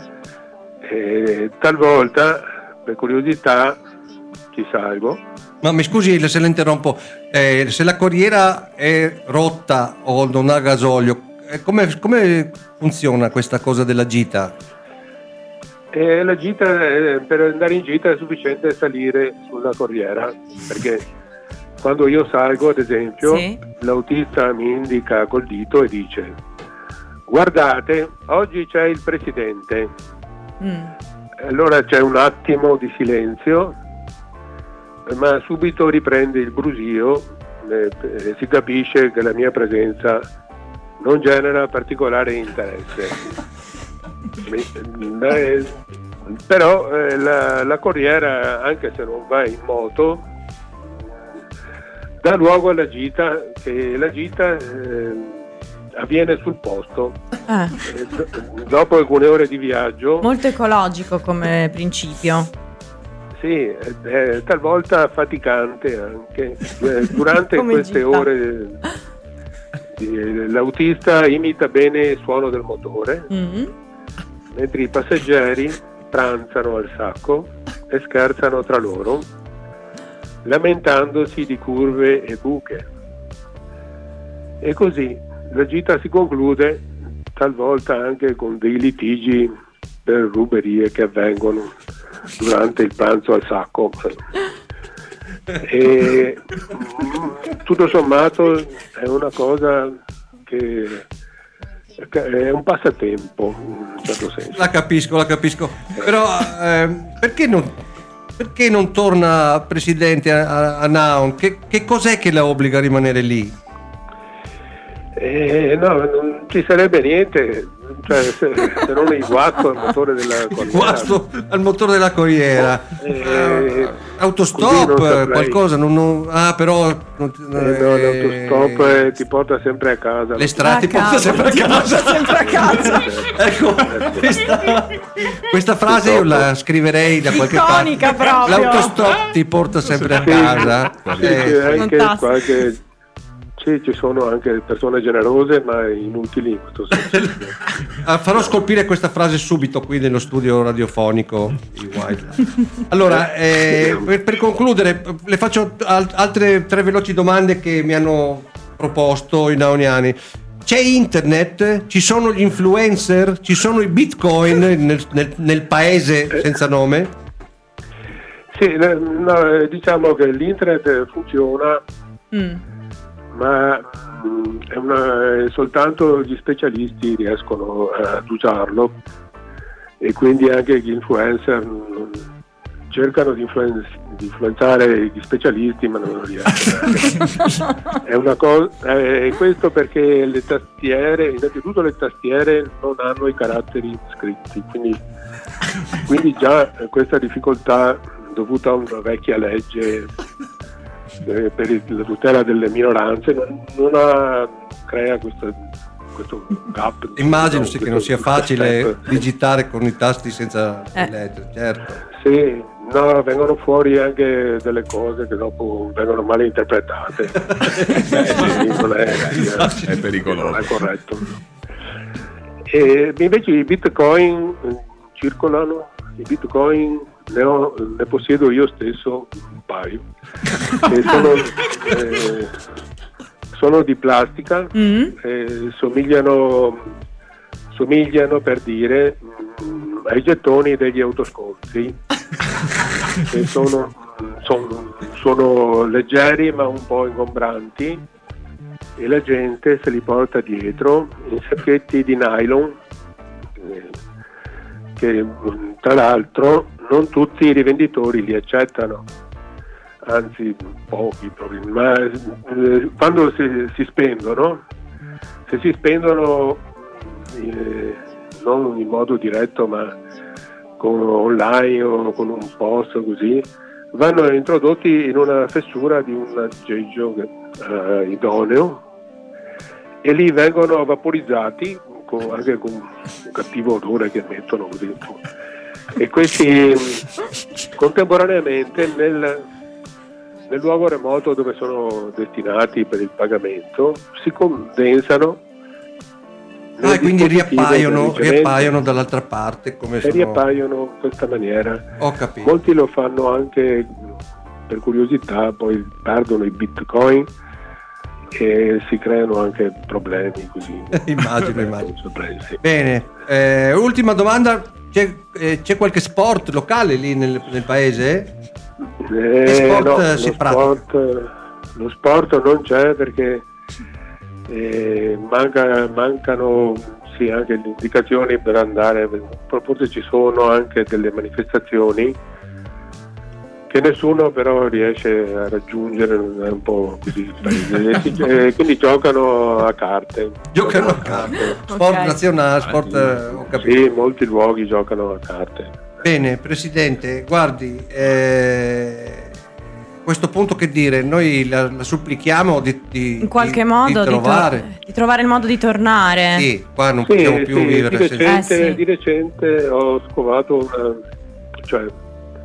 E talvolta, per curiosità, ci salgo. Ma mi scusi se la interrompo, eh, se la corriera è rotta o non ha gasolio, come, come funziona questa cosa della gita? E la gita, eh, per andare in gita è sufficiente salire sulla corriera, perché quando io salgo, ad esempio, Sì. l'autista mi indica col dito e dice guardate, oggi c'è il presidente. Mm. Allora c'è un attimo di silenzio, ma subito riprende il brusio eh, e si capisce che la mia presenza non genera particolare interesse. Eh, però eh, la, la corriera, anche se non va in moto, dà luogo alla gita, che la gita eh, avviene sul posto. Eh, Eh, do- dopo alcune ore di viaggio, molto ecologico come principio. sì, talvolta faticante anche. Eh, Durante queste gita. ore l'autista imita bene il suono del motore, Mm. mentre i passeggeri pranzano al sacco e scherzano tra loro, lamentandosi di curve e buche. E così la gita si conclude talvolta anche con dei litigi per ruberie che avvengono durante il pranzo al sacco. E tutto sommato è una cosa che è un passatempo in un certo senso. La capisco, la capisco. Però ehm, perché, non, perché non torna presidente a, a, a Naon? Che, che cos'è che la obbliga a rimanere lì? Eh, no, non ci sarebbe niente, cioè, se, se non il guasto al motore della corriera. Guasto al motore della corriera. Eh, autostop, non qualcosa. Non, non- ah, però. non- Eh, no, eh, l'autostop eh, ti porta sempre a casa. Le strade ti casa. sempre a casa. Sempre a casa. Ecco, questa, questa frase io la scriverei da qualche Iconica parte. proprio. L'autostop ti porta sempre a Sì, casa. sì, Eh, c'è anche Fantastico. qualche- sì, ci sono anche persone generose ma inutili in questo senso. Ah, farò scolpire questa frase subito qui nello studio radiofonico di Wildlife. Allora, eh, per, per concludere, le faccio al- altre tre veloci domande che mi hanno proposto i naoniani. C'è internet? Ci sono gli influencer? Ci sono i bitcoin nel, nel- nel paese senza nome? Sì, no, no, eh, diciamo che l'internet funziona Mm. Ma mm, è una- soltanto gli specialisti riescono ad usarlo e quindi anche gli influencer mm, cercano di, influen- di influenzare gli specialisti ma non riescono. è una cosa, è questo perché le tastiere, innanzitutto le tastiere non hanno i caratteri scritti, quindi, quindi già questa difficoltà dovuta a una vecchia legge eh, per il- la tutela delle minoranze non, non ha- crea questo, questo gap. Immagino no, sì che non sia facile step. digitare con i tasti senza Eh. lettere, certo. Sì, no, vengono fuori anche delle cose che dopo vengono male interpretate. Sì, non è, È pericoloso. Non è corretto. E invece i bitcoin eh, circolano, i bitcoin ne, ho- ne possiedo io stesso un paio. Sono, eh, sono di plastica, Mm. eh, somigliano, somigliano per dire mm, ai gettoni degli autosconti sono, sono- sono leggeri ma un po' ingombranti e la gente se li porta dietro in sacchetti di nylon eh, che tra l'altro non tutti i rivenditori li accettano. Anzi pochi proprio, ma eh, quando si, si spendono se si spendono eh, non in modo diretto ma con online o con un post così vanno introdotti in una fessura di un aggeggio eh, idoneo e lì vengono vaporizzati con- anche con un cattivo odore che emettono così e questi contemporaneamente nel, nel luogo remoto dove sono destinati per il pagamento si condensano Ah, e quindi riappaiono, riappaiono dall'altra parte come e sono... riappaiono in questa maniera. Ho capito. Molti lo fanno anche per curiosità, poi perdono i bitcoin e si creano anche problemi così. immagino, immagino. Sorpresi. Bene, eh, ultima domanda. C'è, eh, c'è qualche sport locale lì nel, nel paese? Eh, Che sport, no, si lo, pratica? sport, lo sport non c'è perché eh, manca- mancano sì, anche le indicazioni per andare, forse ci sono anche delle manifestazioni che nessuno però riesce a raggiungere, è un po' così. E eh, quindi giocano a carte. Giocano a carte. Sport Ok. nazionale, sport... eh, ho capito. Sì, molti luoghi giocano a carte. Bene, Presidente, guardi, eh, questo punto che dire? Noi la, la supplichiamo di, di- In qualche di- modo di di, to- trovare. di trovare il modo di tornare. Sì, qua non Sì, possiamo più sì, vivere di, recente, Eh, sì. di recente ho scovato una, cioè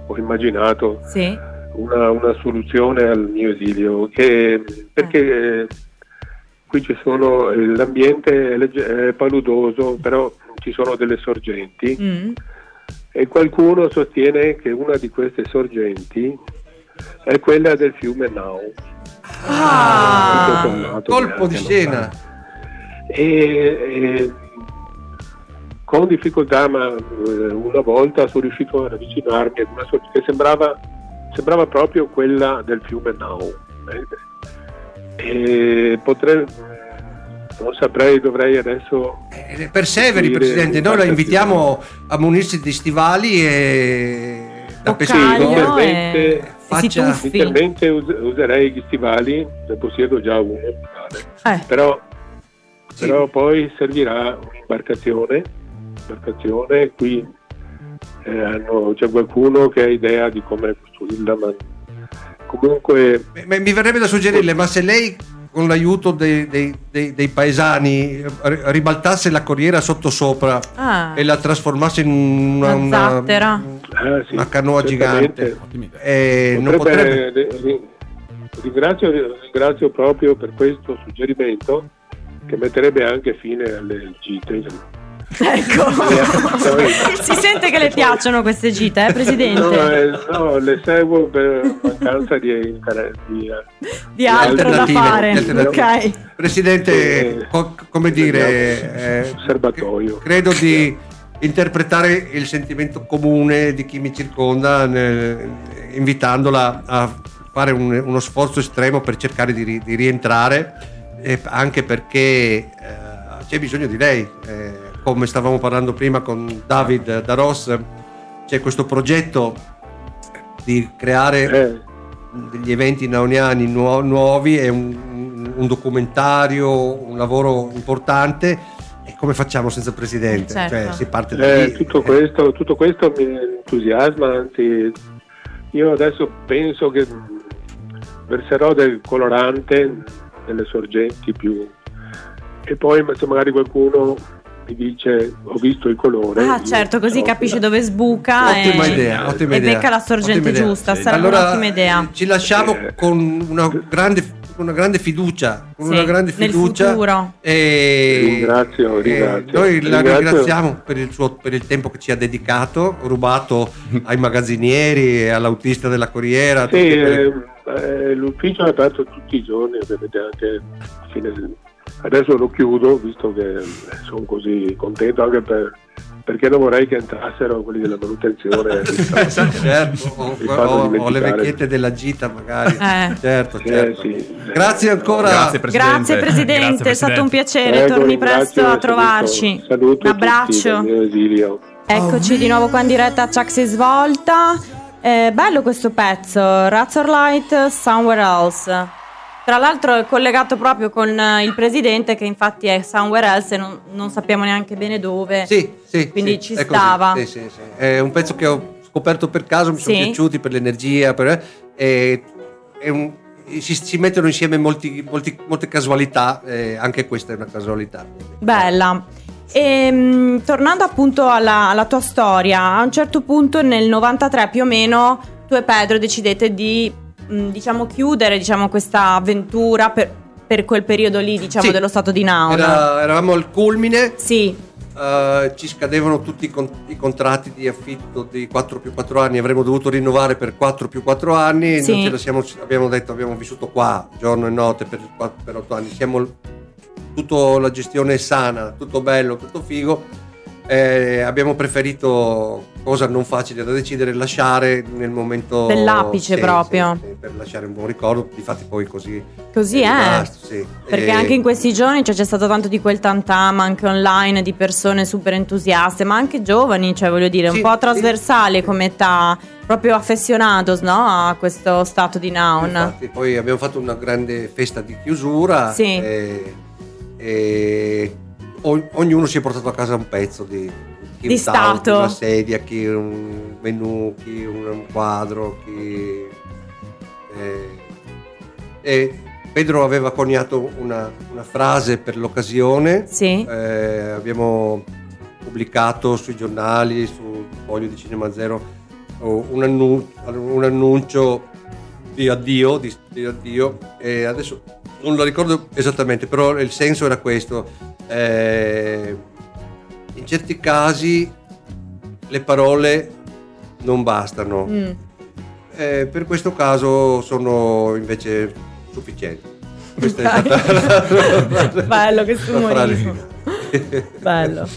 ho immaginato Sì. una, una soluzione al mio esilio che, perché eh, qui ci sono eh, l'ambiente è, legge- è paludoso però ci sono delle sorgenti Mm. e qualcuno sostiene che una di queste sorgenti è quella del fiume Nau Ah. Colpo di scena. e, e con difficoltà ma eh, una volta sono riuscito ad avvicinarmi ad una sorgente che sembrava, sembrava proprio quella del fiume Nau eh. e potrei non saprei dovrei adesso Eh, Perseveri, Presidente, noi la invitiamo a munirsi di stivali e da. Inizialmente- e, e si faccia- inizialmente us- userei gli stivali ne possiedo già uno Eh, però, Sì. però poi servirà un'imbarcazione imbarcazione qui eh, hanno- c'è qualcuno che ha idea di come costruirla ma comunque Ma Mi verrebbe da suggerirle, ma se lei con l'aiuto dei, dei- dei- dei paesani ri- ribaltasse la corriera sottosopra ah, e la trasformasse in una, Una zattera. ah, sì, una canoa certamente. gigante, eh, non Potrebbe- potrebbe... ri- ri- ringrazio, ringrazio proprio per questo suggerimento che metterebbe anche fine alle gite ecco. si sente che le piacciono queste gite, eh, Presidente? No, eh, no, le seguo per mancanza di interesse. Di, eh, Di altro da fare. di alternative. Ok. Presidente, Eh, co- come dire, eh, Serbatoio. credo di interpretare il sentimento comune di chi mi circonda nel- invitandola a fare un- uno sforzo estremo per cercare di, di rientrare e anche perché eh, c'è bisogno di lei eh, come stavamo parlando prima con David Daros c'è questo progetto di creare Eh, degli eventi nauniani nuo- nuovi, è un, un documentario, un lavoro importante. E come facciamo senza presidente? Certo. Cioè, si parte da eh, lì. tutto, questo, tutto questo mi entusiasma, anzi io adesso penso che verserò del colorante nelle sorgenti più e poi se magari qualcuno mi dice ho visto il colore Ah, certo, così capisce dove sbuca Ottima e, idea, ottima e idea. becca la sorgente Ottima idea. giusta. Sì. Sarebbe Allora, un'ottima idea. Ci lasciamo Eh. con una grande, una grande fiducia. Con Sì, una grande nel fiducia. futuro. E, Ringrazio, e ringrazio. noi la Ringrazio. ringraziamo per il, suo, per il tempo che ci ha dedicato, rubato ai magazzinieri e all'autista della Corriera. Sì, tutte quelle- eh, eh, l'ufficio è aperto tutti i giorni, ovviamente anche a fine adesso lo chiudo visto che sono così contento anche per- perché non vorrei che entrassero quelli della manutenzione. certo, o, Mi fanno o- o le vecchiette della gita magari. Eh. Certo, Eh, certo. sì. Grazie ancora. Grazie, Presidente. Grazie Presidente, Grazie, è stato un piacere, Prego, torni presto a trovarci. Saluto, saluto un abbraccio. Eccoci di nuovo qua in diretta a Chuck si svolta. Eh, bello questo pezzo, Razorlight Somewhere Else. Tra l'altro è collegato proprio con eh, il presidente che infatti è Somewhere Else e non, non sappiamo neanche bene dove. Sì, sì, Quindi sì, ci stava. Sì, sì, sì. È un pezzo che ho scoperto per caso, mi sono Sì. piaciuti per l'energia, per, e- è un- si, si mettono insieme molti- molti- molte casualità, e anche questa è una casualità. Bella. Ehm, tornando appunto alla, alla tua storia, a un certo punto nel 93 più o meno tu e Pedro decidete di mh, diciamo chiudere diciamo, questa avventura per, per quel periodo lì diciamo Sì. dello stato di Nauna. Era- eravamo al culmine, Sì, eh, ci scadevano tutti i, con- i contratti di affitto di 4 più 4 anni, avremmo dovuto rinnovare per 4 più 4 anni, Sì. siamo, abbiamo detto abbiamo vissuto qua giorno e notte per, 4, per 8 anni, siamo tutto la gestione è sana, tutto bello, tutto figo. eh, abbiamo preferito, cosa non facile da decidere, lasciare nel momento Dell'apice sì, proprio. sì, sì, per lasciare un buon ricordo. Difatti, poi così così è. rimasto, sì. Perché E- anche in questi giorni cioè, c'è stato tanto di quel tantam anche online di persone super entusiaste, ma anche giovani, cioè voglio dire, un po' trasversale come età, proprio affezionatos no, a questo stato di Naun. Infatti, poi abbiamo fatto una grande festa di chiusura Sì. e, e ognuno si è portato a casa un pezzo di, chi Di un stato. una sedia, chi un menù, chi un, quadro, chi Eh, e Pedro aveva coniato una, una frase per l'occasione. Sì. Eh, abbiamo pubblicato sui giornali, sul foglio di Cinema Zero, un, annuncio, un annuncio di addio, di, di addio, e adesso non lo ricordo esattamente, però il senso era questo. Eh, in certi casi le parole non bastano. Mm. Eh, per questo caso sono invece sufficienti. Questa è stata Bello che umorismo. Bello.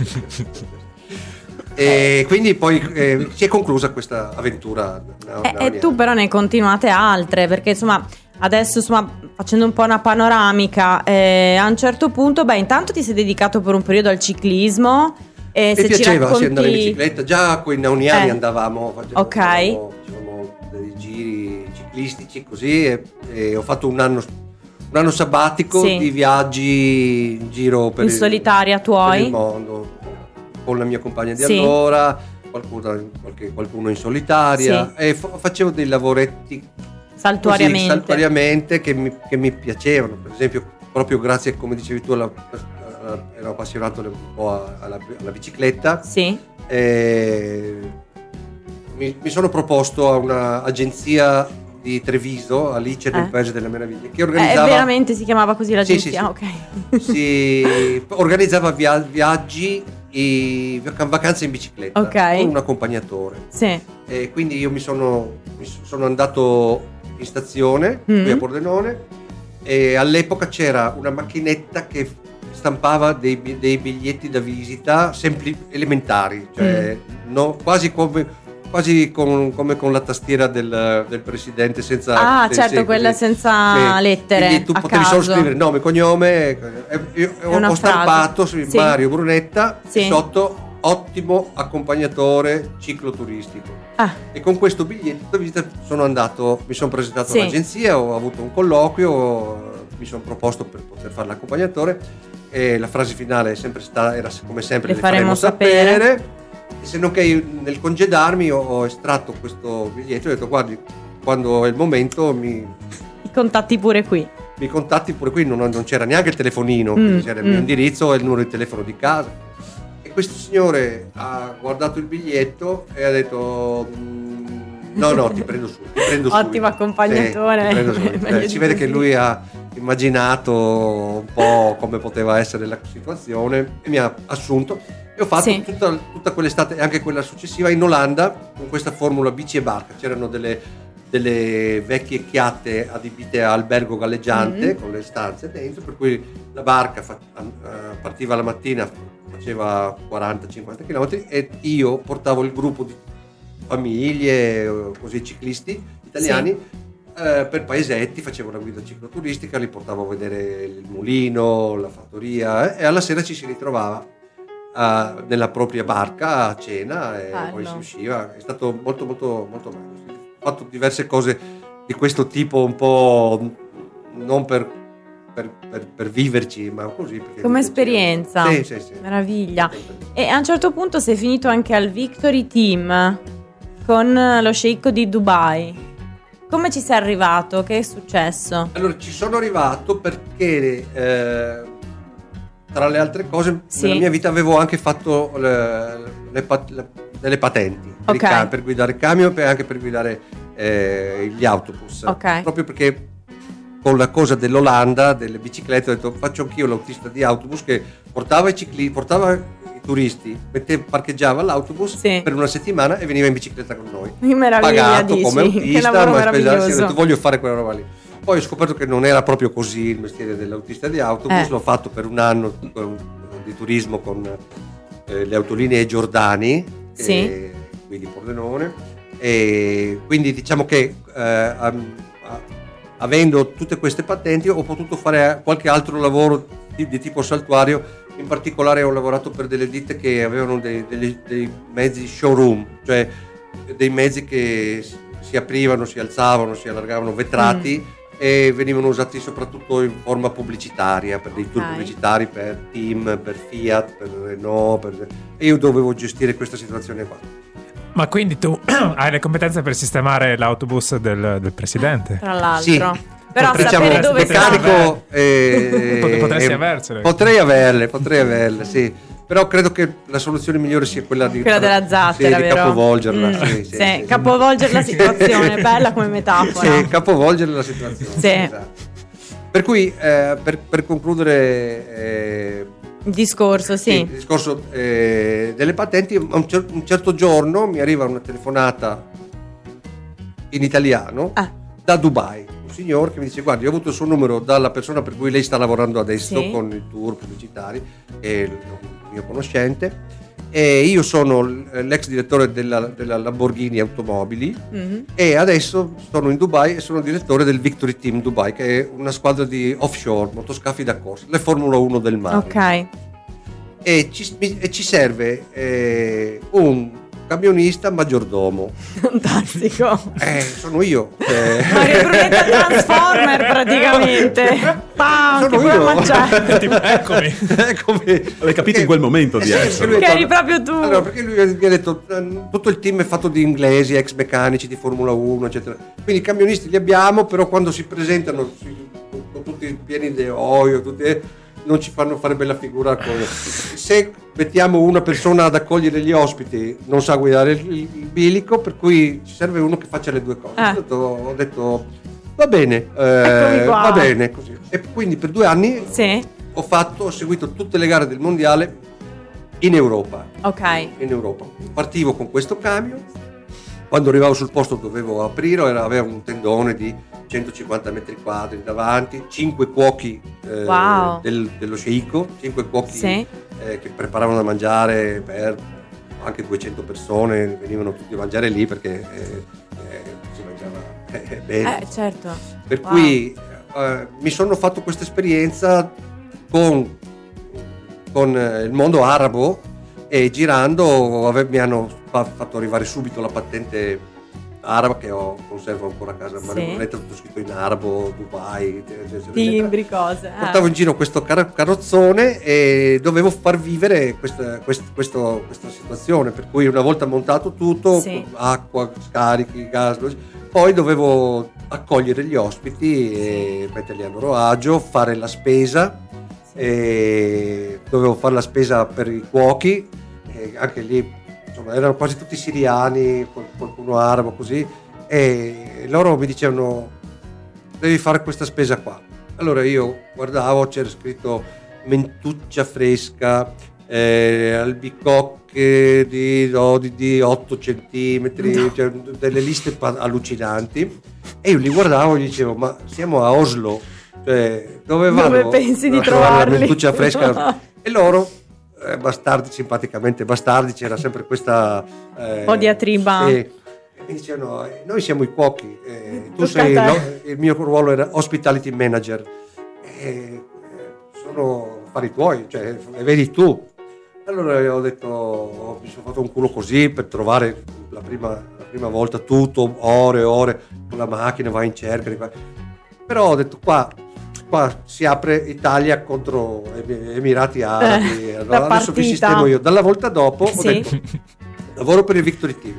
E quindi poi eh, si è conclusa questa avventura. E, e tu però ne continuate altre, perché insomma adesso insomma facendo un po' una panoramica, eh, a un certo punto, beh intanto ti sei dedicato per un periodo al ciclismo. E Mi piaceva racconti... andare in bicicletta, già con i nauniani eh. andavamo, facevamo, ok. Facevamo, facevamo dei giri ciclistici così e, e ho fatto un anno un anno sabbatico sì. di viaggi in giro per, in il, solitaria tuoi. per il mondo con la mia compagna di sì. allora, qualcuno, qualche, qualcuno in solitaria sì. e fa- facevo dei lavoretti saltuariamente, così, saltuariamente che, mi, che, mi, piacevano. Per esempio, proprio grazie, come dicevi tu, alla, ero appassionato un po' alla, alla bicicletta. Sì. Mi, mi, sono proposto a un'agenzia di Treviso, Alice eh. nel Paese delle Meraviglie, che organizzava... Eh, veramente si chiamava così l'agenzia? Sì, sì, sì. Okay. si organizzava via, viaggi e vacanze in bicicletta okay. con un accompagnatore. Sì. E quindi io mi sono, mi sono andato in stazione mm. qui a Pordenone e all'epoca c'era una macchinetta che stampava dei, dei biglietti da visita sempli, elementari, cioè mm. no, quasi come quasi con, come con la tastiera del, del presidente senza ah certo quella senza sì. lettere Quindi tu potevi caso. solo scrivere nome cognome eh, io ho, stampato su sì. Mario Brunetta sì. sotto ottimo accompagnatore cicloturistico ah. e con questo biglietto sono andato mi sono presentato all'agenzia ho avuto un colloquio mi sono proposto per poter fare l'accompagnatore e la frase finale è sempre stata era come sempre le, le faremo, faremo sapere. sapere se non che nel congedarmi ho, ho, estratto questo biglietto e ho detto guardi quando è il momento mi... Mi contatti pure qui. Mi contatti pure qui, non, non c'era neanche il telefonino, mm, c'era il mio mm. indirizzo e il numero di telefono di casa. E questo signore ha guardato il biglietto e ha detto... Mm, no, no, ti prendo su. Ti prendo Ottimo accompagnatore. Sì, eh, si vede che lui ha immaginato un po' come poteva essere la situazione e mi ha assunto e ho fatto sì. tutta, tutta, quell'estate e anche quella successiva in Olanda con questa formula bici e barca. C'erano delle, delle vecchie chiatte adibite a albergo galleggiante mm-hmm. con le stanze dentro, per cui la barca fa, uh, partiva la mattina, faceva 40-50 km e io portavo il gruppo di famiglie, così ciclisti italiani. Sì. Uh, per paesetti facevo una guida cicloturistica, li portavo a vedere il mulino, la fattoria eh, e alla sera ci si ritrovava uh, nella propria barca a cena e Bello. poi si usciva. È stato molto molto molto bello. Ho fatto diverse cose di questo tipo un po' non per per, per, per, viverci, ma così. Come esperienza. Sì, sì, sì. Meraviglia. E a un certo punto sei finito anche al Victory Team con lo sceicco di Dubai. Come ci sei arrivato? Che è successo? Allora, ci sono arrivato perché eh, tra le altre cose, sì. nella mia vita avevo anche fatto le, le, le, delle patenti okay. per, per, guidare camion e anche per guidare eh, gli autobus. Okay. Proprio perché con la cosa dell'Olanda, delle biciclette, ho detto faccio anch'io l'autista di autobus che portava i ciclisti, portava turisti, metteva, parcheggiava l'autobus sì. per una settimana e veniva in bicicletta con noi. Pagato dici. come autista, ma spesa, detto, voglio fare quella roba lì. Poi ho scoperto che non era proprio così il mestiere dell'autista di autobus, eh. l'ho fatto per un anno di turismo con eh, le autolinee Giordani, sì. eh, qui di Pordenone, e quindi diciamo che eh, avendo tutte queste patenti ho potuto fare qualche altro lavoro di, di, tipo saltuario, in particolare ho lavorato per delle ditte che avevano dei, dei, dei mezzi showroom, cioè dei mezzi che si aprivano, si alzavano, si allargavano, vetrati. Mm e venivano usati soprattutto in forma pubblicitaria, per dei tour okay. pubblicitari, per team, per Fiat, per Renault, per... e io dovevo gestire questa situazione qua. Ma quindi tu hai le competenze per sistemare l'autobus del, del presidente? Tra l'altro. Sì. Però Diciamo, sapere dove meccanico, eh, Potresti eh, aversele. Potrei averle, potrei averle, sì. Però credo che la soluzione migliore sia quella di, Quella della zattera, sì, di capovolgerla. Mm, sì, sì, sì, sì, sì. capovolgere la situazione, bella come metafora. Sì, capovolgere la situazione. Sì. esatto. Per cui, eh, per, per concludere eh, Il discorso, sì. il discorso eh, delle patenti, a un, cer- un certo giorno mi arriva una telefonata in italiano Ah. da Dubai. Un signore che mi dice: Guardi, ho avuto il suo numero dalla persona per cui lei sta lavorando adesso Sì. con i tour pubblicitari, è il mio conoscente. E io sono l'ex direttore della, della Lamborghini Automobili Mhm. e adesso sono in Dubai e sono direttore del Victory Team Dubai, che è una squadra di offshore, motoscafi da corsa, le Formula 1 del mare Ok. e ci, mi- e ci serve eh, un camionista maggiordomo. Fantastico. Eh, sono io. eh. Mario Brunetta Transformer praticamente. Pam, che Sono pure io. mangiare. Tipo, eccomi. Eccomi. L'hai capito in quel momento di Eh sì, essere. Che eri proprio tu. Allora, perché lui mi ha detto eh, tutto il team è fatto di inglesi, ex meccanici di Formula 1, eccetera. Quindi i camionisti li abbiamo, però quando si presentano si- tutti pieni di olio, tutti- non ci fanno fare bella figura. Con... Se mettiamo una persona ad accogliere gli ospiti, non sa guidare il, il bilico, per cui ci serve uno che faccia le due cose. Ah. Ho, detto, ho detto, va bene, eh, va bene così. E quindi per due anni Sì. ho fatto, ho seguito tutte le gare del mondiale in Europa. Ok. In Europa. Partivo con questo camion, quando arrivavo sul posto dovevo aprire, era- aveva un tendone di 150 metri quadri davanti, 5 cuochi eh, Wow. del- dello sceicco, 5 cuochi Sì. eh, che preparavano da mangiare per anche 200 persone, venivano tutti a mangiare lì perché eh, eh, si mangiava eh, bene. Eh, certo. Per Wow. cui mi sono fatto questa esperienza con, con il mondo arabo e girando mi hanno fa- fatto arrivare subito la patente araba che ho, conservo ancora a casa, ma Sì. è tutto scritto in arabo, Dubai. Timbri, cose. eh. Portavo in giro questo car- carrozzone e dovevo far vivere questa, quest- questo- questa situazione, per cui una volta montato tutto, Sì. acqua, scarichi, gas, poi dovevo accogliere gli ospiti e metterli a loro agio, fare la spesa, e dovevo fare la spesa per i cuochi, e anche lì insomma, erano quasi tutti siriani, qual- qualcuno arabo così, e loro mi dicevano devi fare questa spesa qua. Allora io guardavo, c'era scritto mentuccia fresca, eh, albicocche di, no, di- di 8 centimetri, cioè, delle liste allucinanti. E io li guardavo e gli dicevo, ma siamo a Oslo, cioè, dove vanno? Dove pensi di trovarli? La mentuccia fresca. e loro, eh, bastardi, simpaticamente bastardi, c'era sempre questa... eh, po' diatriba. sì. Mi dicevano, noi siamo i cuochi, eh, tu sei, no, il mio ruolo era hospitality manager, eh, sono affari tuoi, cioè le vedi tu. Allora io ho detto, ho- mi sono fatto un culo così per trovare la prima, la prima volta tutto, ore e ore, con la macchina, vai in cerca. Però ho detto qua, qua si apre Italia contro Emi- Emirati Arabi, Eh, allora adesso vi sistemo io. Dalla volta dopo ho Sì. detto, lavoro per il Victory Team,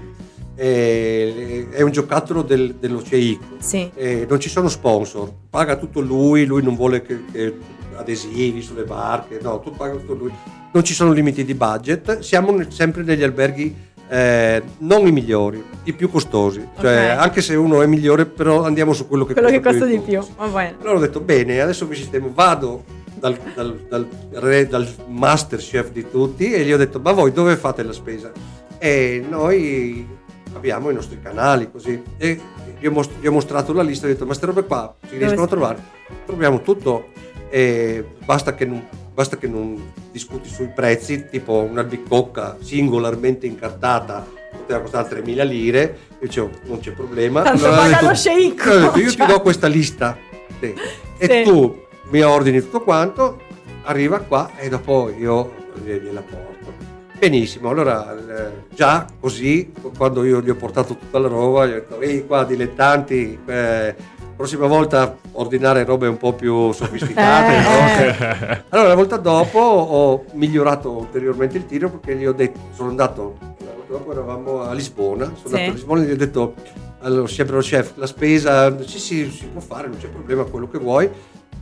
eh, è un giocattolo del- dello CEICO, Sì. eh, non ci sono sponsor, paga tutto lui, lui non vuole che, che adesivi sulle barche, no, tu paga tutto lui, non ci sono limiti di budget, siamo sempre negli alberghi eh, non i migliori, i più costosi, cioè Ok. anche se uno è migliore però andiamo su quello che Quello che costa di più. Bene. allora ho detto bene, adesso vi sistemo, vado dal, dal, dal, re, dal master chef di tutti e gli ho detto ma voi dove fate la spesa? E noi abbiamo i nostri canali così e gli ho, most- gli ho mostrato la lista ho detto ma queste robe qua si riescono a trovare? Troviamo tutto e basta che non, basta che non discuti sui prezzi, tipo un'albicocca singolarmente incartata poteva costare 3.000 lire, io dicevo non c'è problema. Tanto Allora paga lo sceicco, detto, io ti cioè. do questa lista sì. e Sì. tu mi ordini tutto quanto, arriva qua e dopo io gliela porto. Benissimo, allora eh, già così, quando io gli ho portato tutta la roba, gli ho detto, ehi qua dilettanti, eh, prossima volta ordinare robe un po' più sofisticate. Eh. no? Allora la volta dopo ho migliorato ulteriormente il tiro perché gli ho detto, sono andato dopo eravamo a Lisbona, sono sì. andato a Lisbona e gli ho detto allo chef, allo chef la spesa, sì sì, si può fare, non c'è problema, quello che vuoi.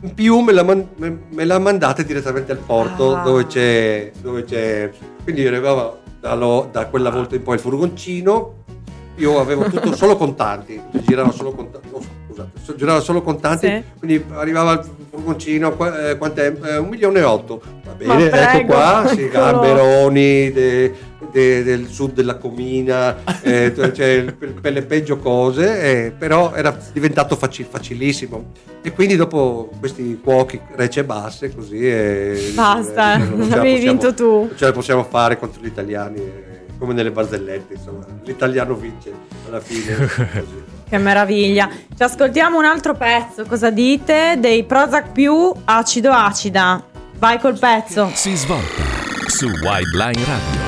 In più me la, man- me la mandate direttamente al porto ah. dove, c'è, dove c'è... Quindi arrivava dallo, da quella volta in poi il furgoncino, io avevo tutto solo contanti, girava solo contanti, scusate, girava solo contanti, sì. quindi arrivava il furgoncino, eh, quant'è? Eh, un milione e otto, va bene, ecco qua, sì, gamberoni de, de, del sud della Comina, eh, cioè, per, per, le peggio cose, eh, però era diventato facil, facilissimo. E quindi dopo questi cuochi rece basse, così... E, Basta, non avevi vinto tu. Non ce la possiamo fare contro gli italiani come nelle barzellette, insomma, l'italiano vince alla fine. che meraviglia. Ci ascoltiamo un altro pezzo, cosa dite? Dei Prozac più acido acida. Vai col pezzo. Si svolta su Wildline Radio.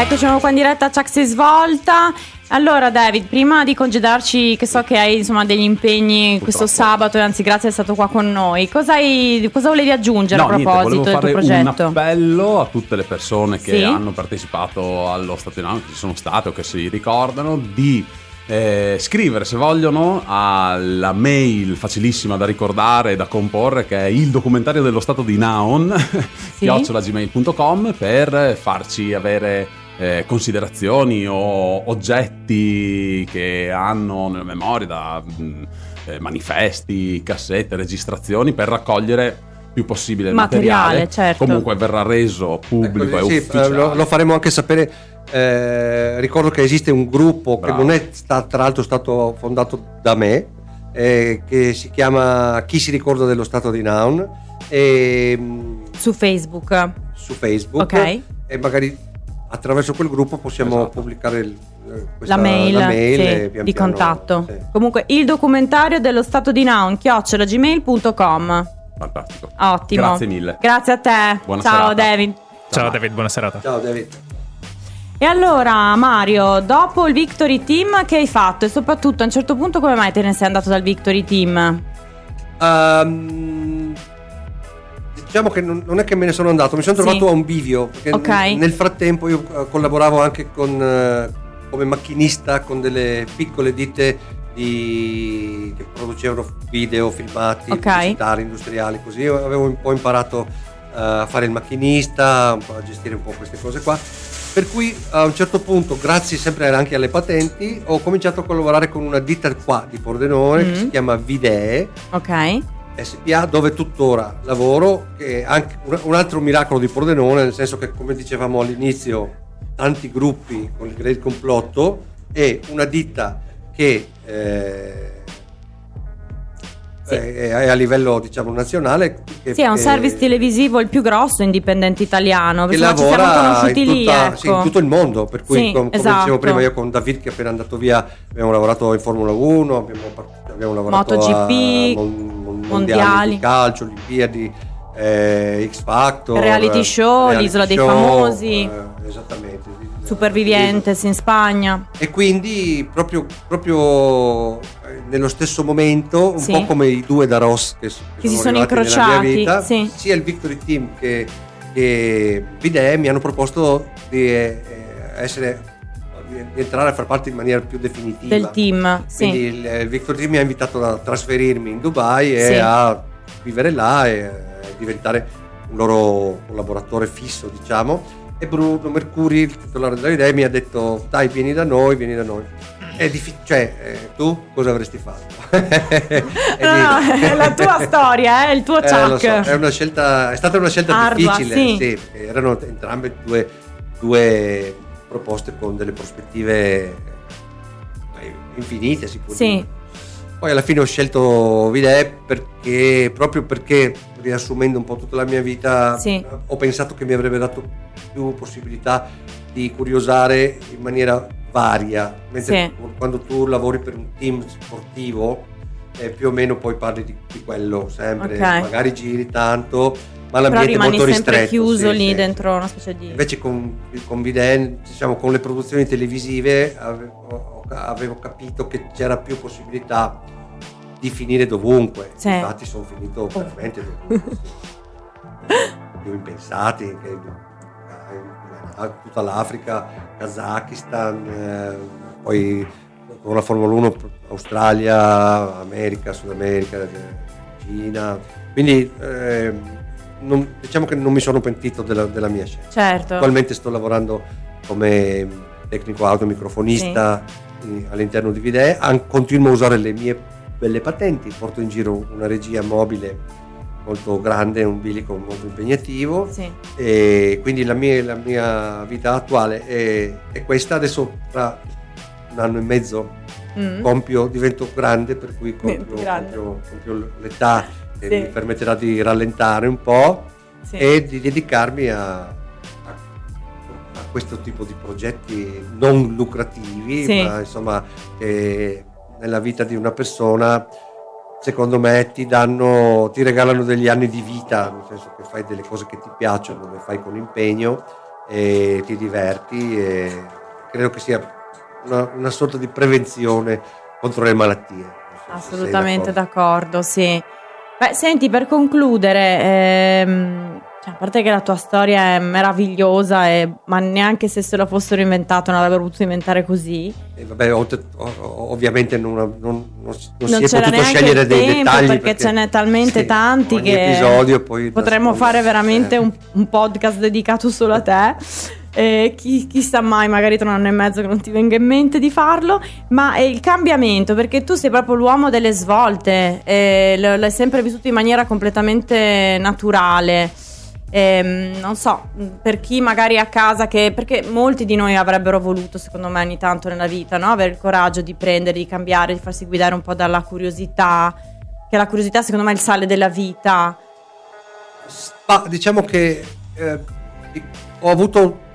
Eccoci qua in diretta, Chuck si svolta. Allora David, prima di congedarci, che so che hai insomma, degli impegni Purtroppo. questo sabato, e anzi grazie essere stato qua con noi, cosa, hai, cosa volevi aggiungere no, a proposito niente, del tuo progetto? un appello a tutte le persone che sì? hanno partecipato allo Stato che ci sono state o che si ricordano, di eh, scrivere se vogliono alla mail facilissima da ricordare e da comporre che è il documentario dello stato di Naon sì? chiocciolagmail.com per farci avere eh, considerazioni o oggetti che hanno nella memoria da mh, mm, eh, manifesti, cassette, registrazioni per raccogliere più possibile il materiale, materiale certo. comunque verrà reso pubblico ecco, e sì, ufficiale. Lo, lo, faremo anche sapere eh, ricordo che esiste un gruppo Bravo. che non è sta, tra l'altro stato fondato da me eh, che si chiama Chi si ricorda dello stato di Noun e, mm, su Facebook su Facebook ok e magari attraverso quel gruppo possiamo esatto. pubblicare il, eh, questa, la mail, la mail sì, pian di piano, contatto. Sì. Comunque il documentario dello stato di Noun, chiocciolagmail.com. Fantastico. Ottimo. Grazie mille. Grazie a te. Buona Ciao serata. David. Ciao, Ciao David, buona serata. Ciao David. E allora Mario, dopo il Victory Team che hai fatto e soprattutto a un certo punto come mai te ne sei andato dal Victory Team? Um, Diciamo che non, non, è che me ne sono andato, mi sono trovato sì. a un bivio. Perché okay. nel, frattempo io eh, collaboravo anche con, eh, come macchinista con delle piccole ditte di, che producevano video, filmati, okay. industriali, così. Io avevo un po' imparato uh, a fare il macchinista, a gestire un po' queste cose qua. Per cui a un certo punto, grazie sempre anche alle patenti, ho cominciato a collaborare con una ditta qua di Pordenone mm-hmm. che si chiama Videe. Ok SPA dove tuttora lavoro, che è anche un altro miracolo di Pordenone, nel senso che come dicevamo all'inizio, tanti gruppi con il Complotto e una ditta che eh, sì. è, a livello diciamo nazionale. Che, sì, è un service televisivo il più grosso indipendente italiano, che lavora ci siamo conosciuti in, tutta, lì, ecco. sì, in tutto il mondo, per cui sì, com, come esatto. dicevo prima io con David che è appena andato via abbiamo lavorato in Formula 1, abbiamo, abbiamo lavorato MotoGP, mon, mondiali di calcio, Olimpiadi, eh, X Factor, reality show, reality l'isola show, dei famosi. Eh, esattamente. Supervivientes in Spagna. E quindi proprio, proprio eh, nello stesso momento, un sì. po' come i due da Ross che, che, che si sono incrociati, vita, sì. sia il Victory Team che, che Bidè mi hanno proposto di eh, essere di entrare a far parte in maniera più definitiva del team. Quindi sì. il, il Victory Team mi ha invitato a trasferirmi in Dubai e sì. a vivere là e diventare un loro collaboratore fisso, diciamo e Bruno Mercuri, il titolare della idea, mi ha detto dai vieni da noi, vieni da noi. È difficile, cioè eh, tu cosa avresti fatto? no, no, è la tua storia, eh, il tuo eh, Chuck. So, è, una scelta, è stata una scelta Ardua, difficile, sì. sì, erano entrambe due, due, proposte con delle prospettive eh, infinite, si può sì. dire. Poi alla fine ho scelto Vidè perché, proprio perché, riassumendo un po' tutta la mia vita, sì. ho pensato che mi avrebbe dato più possibilità di curiosare in maniera varia. Mentre sì. quando tu lavori per un team sportivo, eh, più o meno poi parli di, di quello sempre. Okay. Magari giri tanto, ma l'ambiente è molto ristretto. sempre chiuso sì, lì sì. dentro una specie di... Invece con, con Viden, diciamo, con le produzioni televisive avevo, avevo capito che c'era più possibilità di finire dovunque. Sì. Infatti sono finito veramente dovunque. più impensati, che tutta l'Africa, Kazakistan, eh, poi con la Formula 1 Australia, America, Sud America, Cina. Quindi eh, non, diciamo che non mi sono pentito della, della mia scelta. Certo. Attualmente sto lavorando come tecnico auto microfonista sì. all'interno di Videe, continuo a usare le mie belle patenti, porto in giro una regia mobile molto grande, un bilico molto impegnativo sì. e quindi la mia, la mia vita attuale è, è, questa, adesso tra un anno e mezzo mm. compio, divento grande per cui compio, compio, compio l'età che sì. mi permetterà di rallentare un po' sì. e di dedicarmi a, a, a, questo tipo di progetti non lucrativi ma insomma che nella vita di una persona secondo me ti danno, ti regalano degli anni di vita, nel senso che fai delle cose che ti piacciono, le fai con impegno e ti diverti e credo che sia una, una sorta di prevenzione contro le malattie. Assolutamente d'accordo. d'accordo, sì. Beh, senti, per concludere, ehm, cioè, a parte che la tua storia è meravigliosa, e, ma neanche se se lo fossero inventato non l'avrebbero potuto inventare così. E vabbè, ovviamente non, non, non, non si è potuto scegliere dei dettagli perché, perché ce n'è talmente sì, tanti che potremmo fare veramente eh. un, un, podcast dedicato solo a te. Eh, chi, chissà mai, magari tra un anno e mezzo che non ti venga in mente di farlo, ma è il cambiamento, perché tu sei proprio l'uomo delle svolte, eh, l'hai sempre vissuto in maniera completamente naturale. Ehm, non so, per chi magari a casa che. perché molti di noi avrebbero voluto, secondo me, ogni tanto nella vita, no? avere il coraggio di prendere, di cambiare, di farsi guidare un po' dalla curiosità. Che la curiosità, secondo me, è il sale della vita. Ma diciamo che eh, ho avuto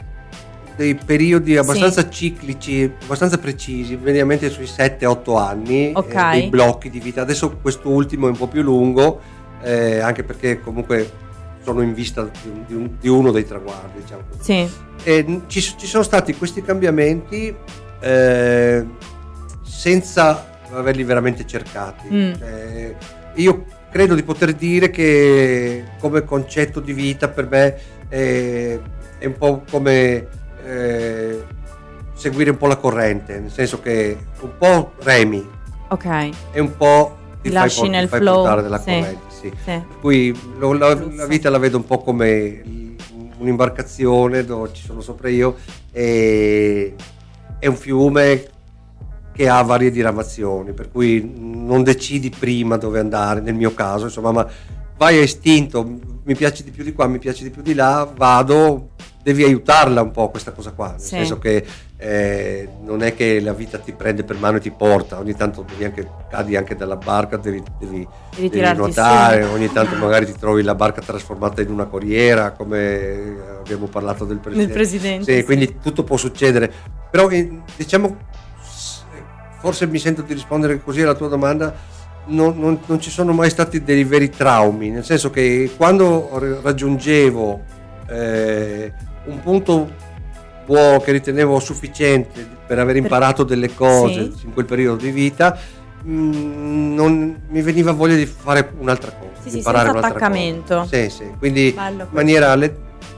dei periodi abbastanza sì. ciclici, abbastanza precisi, mediamente sui 7-8 anni, okay. eh, dei blocchi di vita. Adesso questo ultimo è un po' più lungo, eh, anche perché comunque sono in vista di, di, un, di uno dei traguardi. Diciamo sì. E ci, ci, sono stati questi cambiamenti eh, senza averli veramente cercati. Mm. Cioè, io credo di poter dire che come concetto di vita per me è, è un po' come eh, seguire un po' la corrente, nel senso che un po' remi ok e un po' ti, lasci fai, nel ti flow. portare della sì. corrente sì. sì. Per cui lo, la, la, vita la vedo un po' come un'imbarcazione dove ci sono sopra io e è un fiume che ha varie diramazioni, per cui non decidi prima dove andare, nel mio caso, insomma, ma vai a istinto, mi piace di più di qua, mi piace di più di là, vado, devi aiutarla un po' questa cosa qua, nel sì. senso che eh, non è che la vita ti prende per mano e ti porta, ogni tanto devi anche, cadi anche dalla barca, devi, devi, devi, devi nuotare, su. ogni tanto magari ti trovi la barca trasformata in una corriera, come abbiamo parlato del presidente. Presidente sì. Quindi tutto può succedere, però eh, diciamo, forse mi sento di rispondere così alla tua domanda, non, non, non, ci sono mai stati dei veri traumi, nel senso che quando raggiungevo eh, un punto buono che ritenevo sufficiente per aver imparato delle cose sì. in quel periodo di vita, mh, mm, non mi veniva voglia di fare un'altra cosa, sì, di imparare sì, un'altra attaccamento. cosa. Sì, sì, quindi in maniera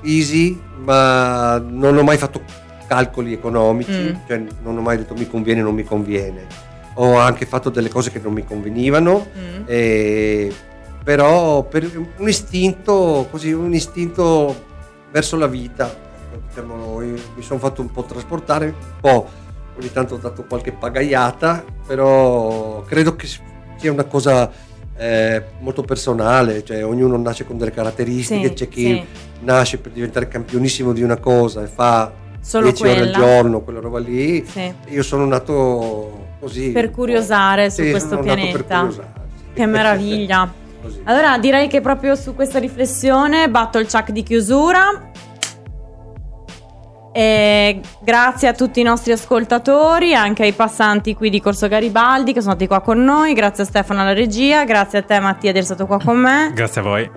easy, ma non ho mai fatto calcoli economici, mm. cioè non ho mai detto mi conviene o non mi conviene. Ho anche fatto delle cose che non mi convenivano, mm. e, però per un istinto, così, un istinto verso la vita. Diciamo, mi sono fatto un po' trasportare, un po' ogni tanto ho dato qualche pagaiata, però credo che sia una cosa eh, molto personale, cioè ognuno nasce con delle caratteristiche, sì, c'è chi sì. nasce per diventare campionissimo di una cosa e fa Solo 10 ore al giorno, quella roba lì. Sì. Io sono nato così. Per curiosare su questo pianeta. Che meraviglia. Così. Allora direi che proprio su questa riflessione batto il chuck di chiusura. E grazie a tutti i nostri ascoltatori, anche ai passanti qui di Corso Garibaldi che sono stati qua con noi, grazie a Stefano alla regia, grazie a te Mattia di essere stato qua con me. Grazie a voi.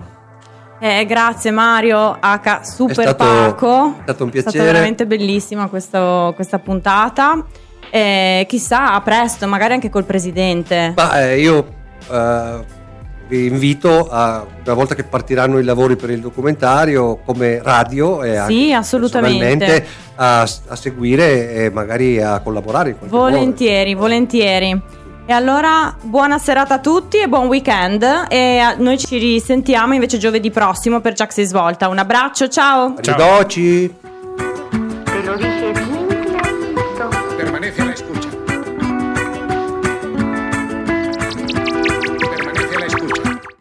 Eh, grazie Mario H. Super è stato, Paco. È stato un piacere. È stata veramente bellissima questo, questa puntata. Eh, chissà, a presto, magari anche col presidente. Ma eh, io uh, vi invito a, una volta che partiranno i lavori per il documentario come radio e sì, assolutamente. a, a, seguire e magari a collaborare volentieri modo. volentieri e allora buona serata a tutti e buon weekend. E noi ci risentiamo invece giovedì prossimo per Jack si svolta. Un abbraccio ciao. Arrivederci. Ciao.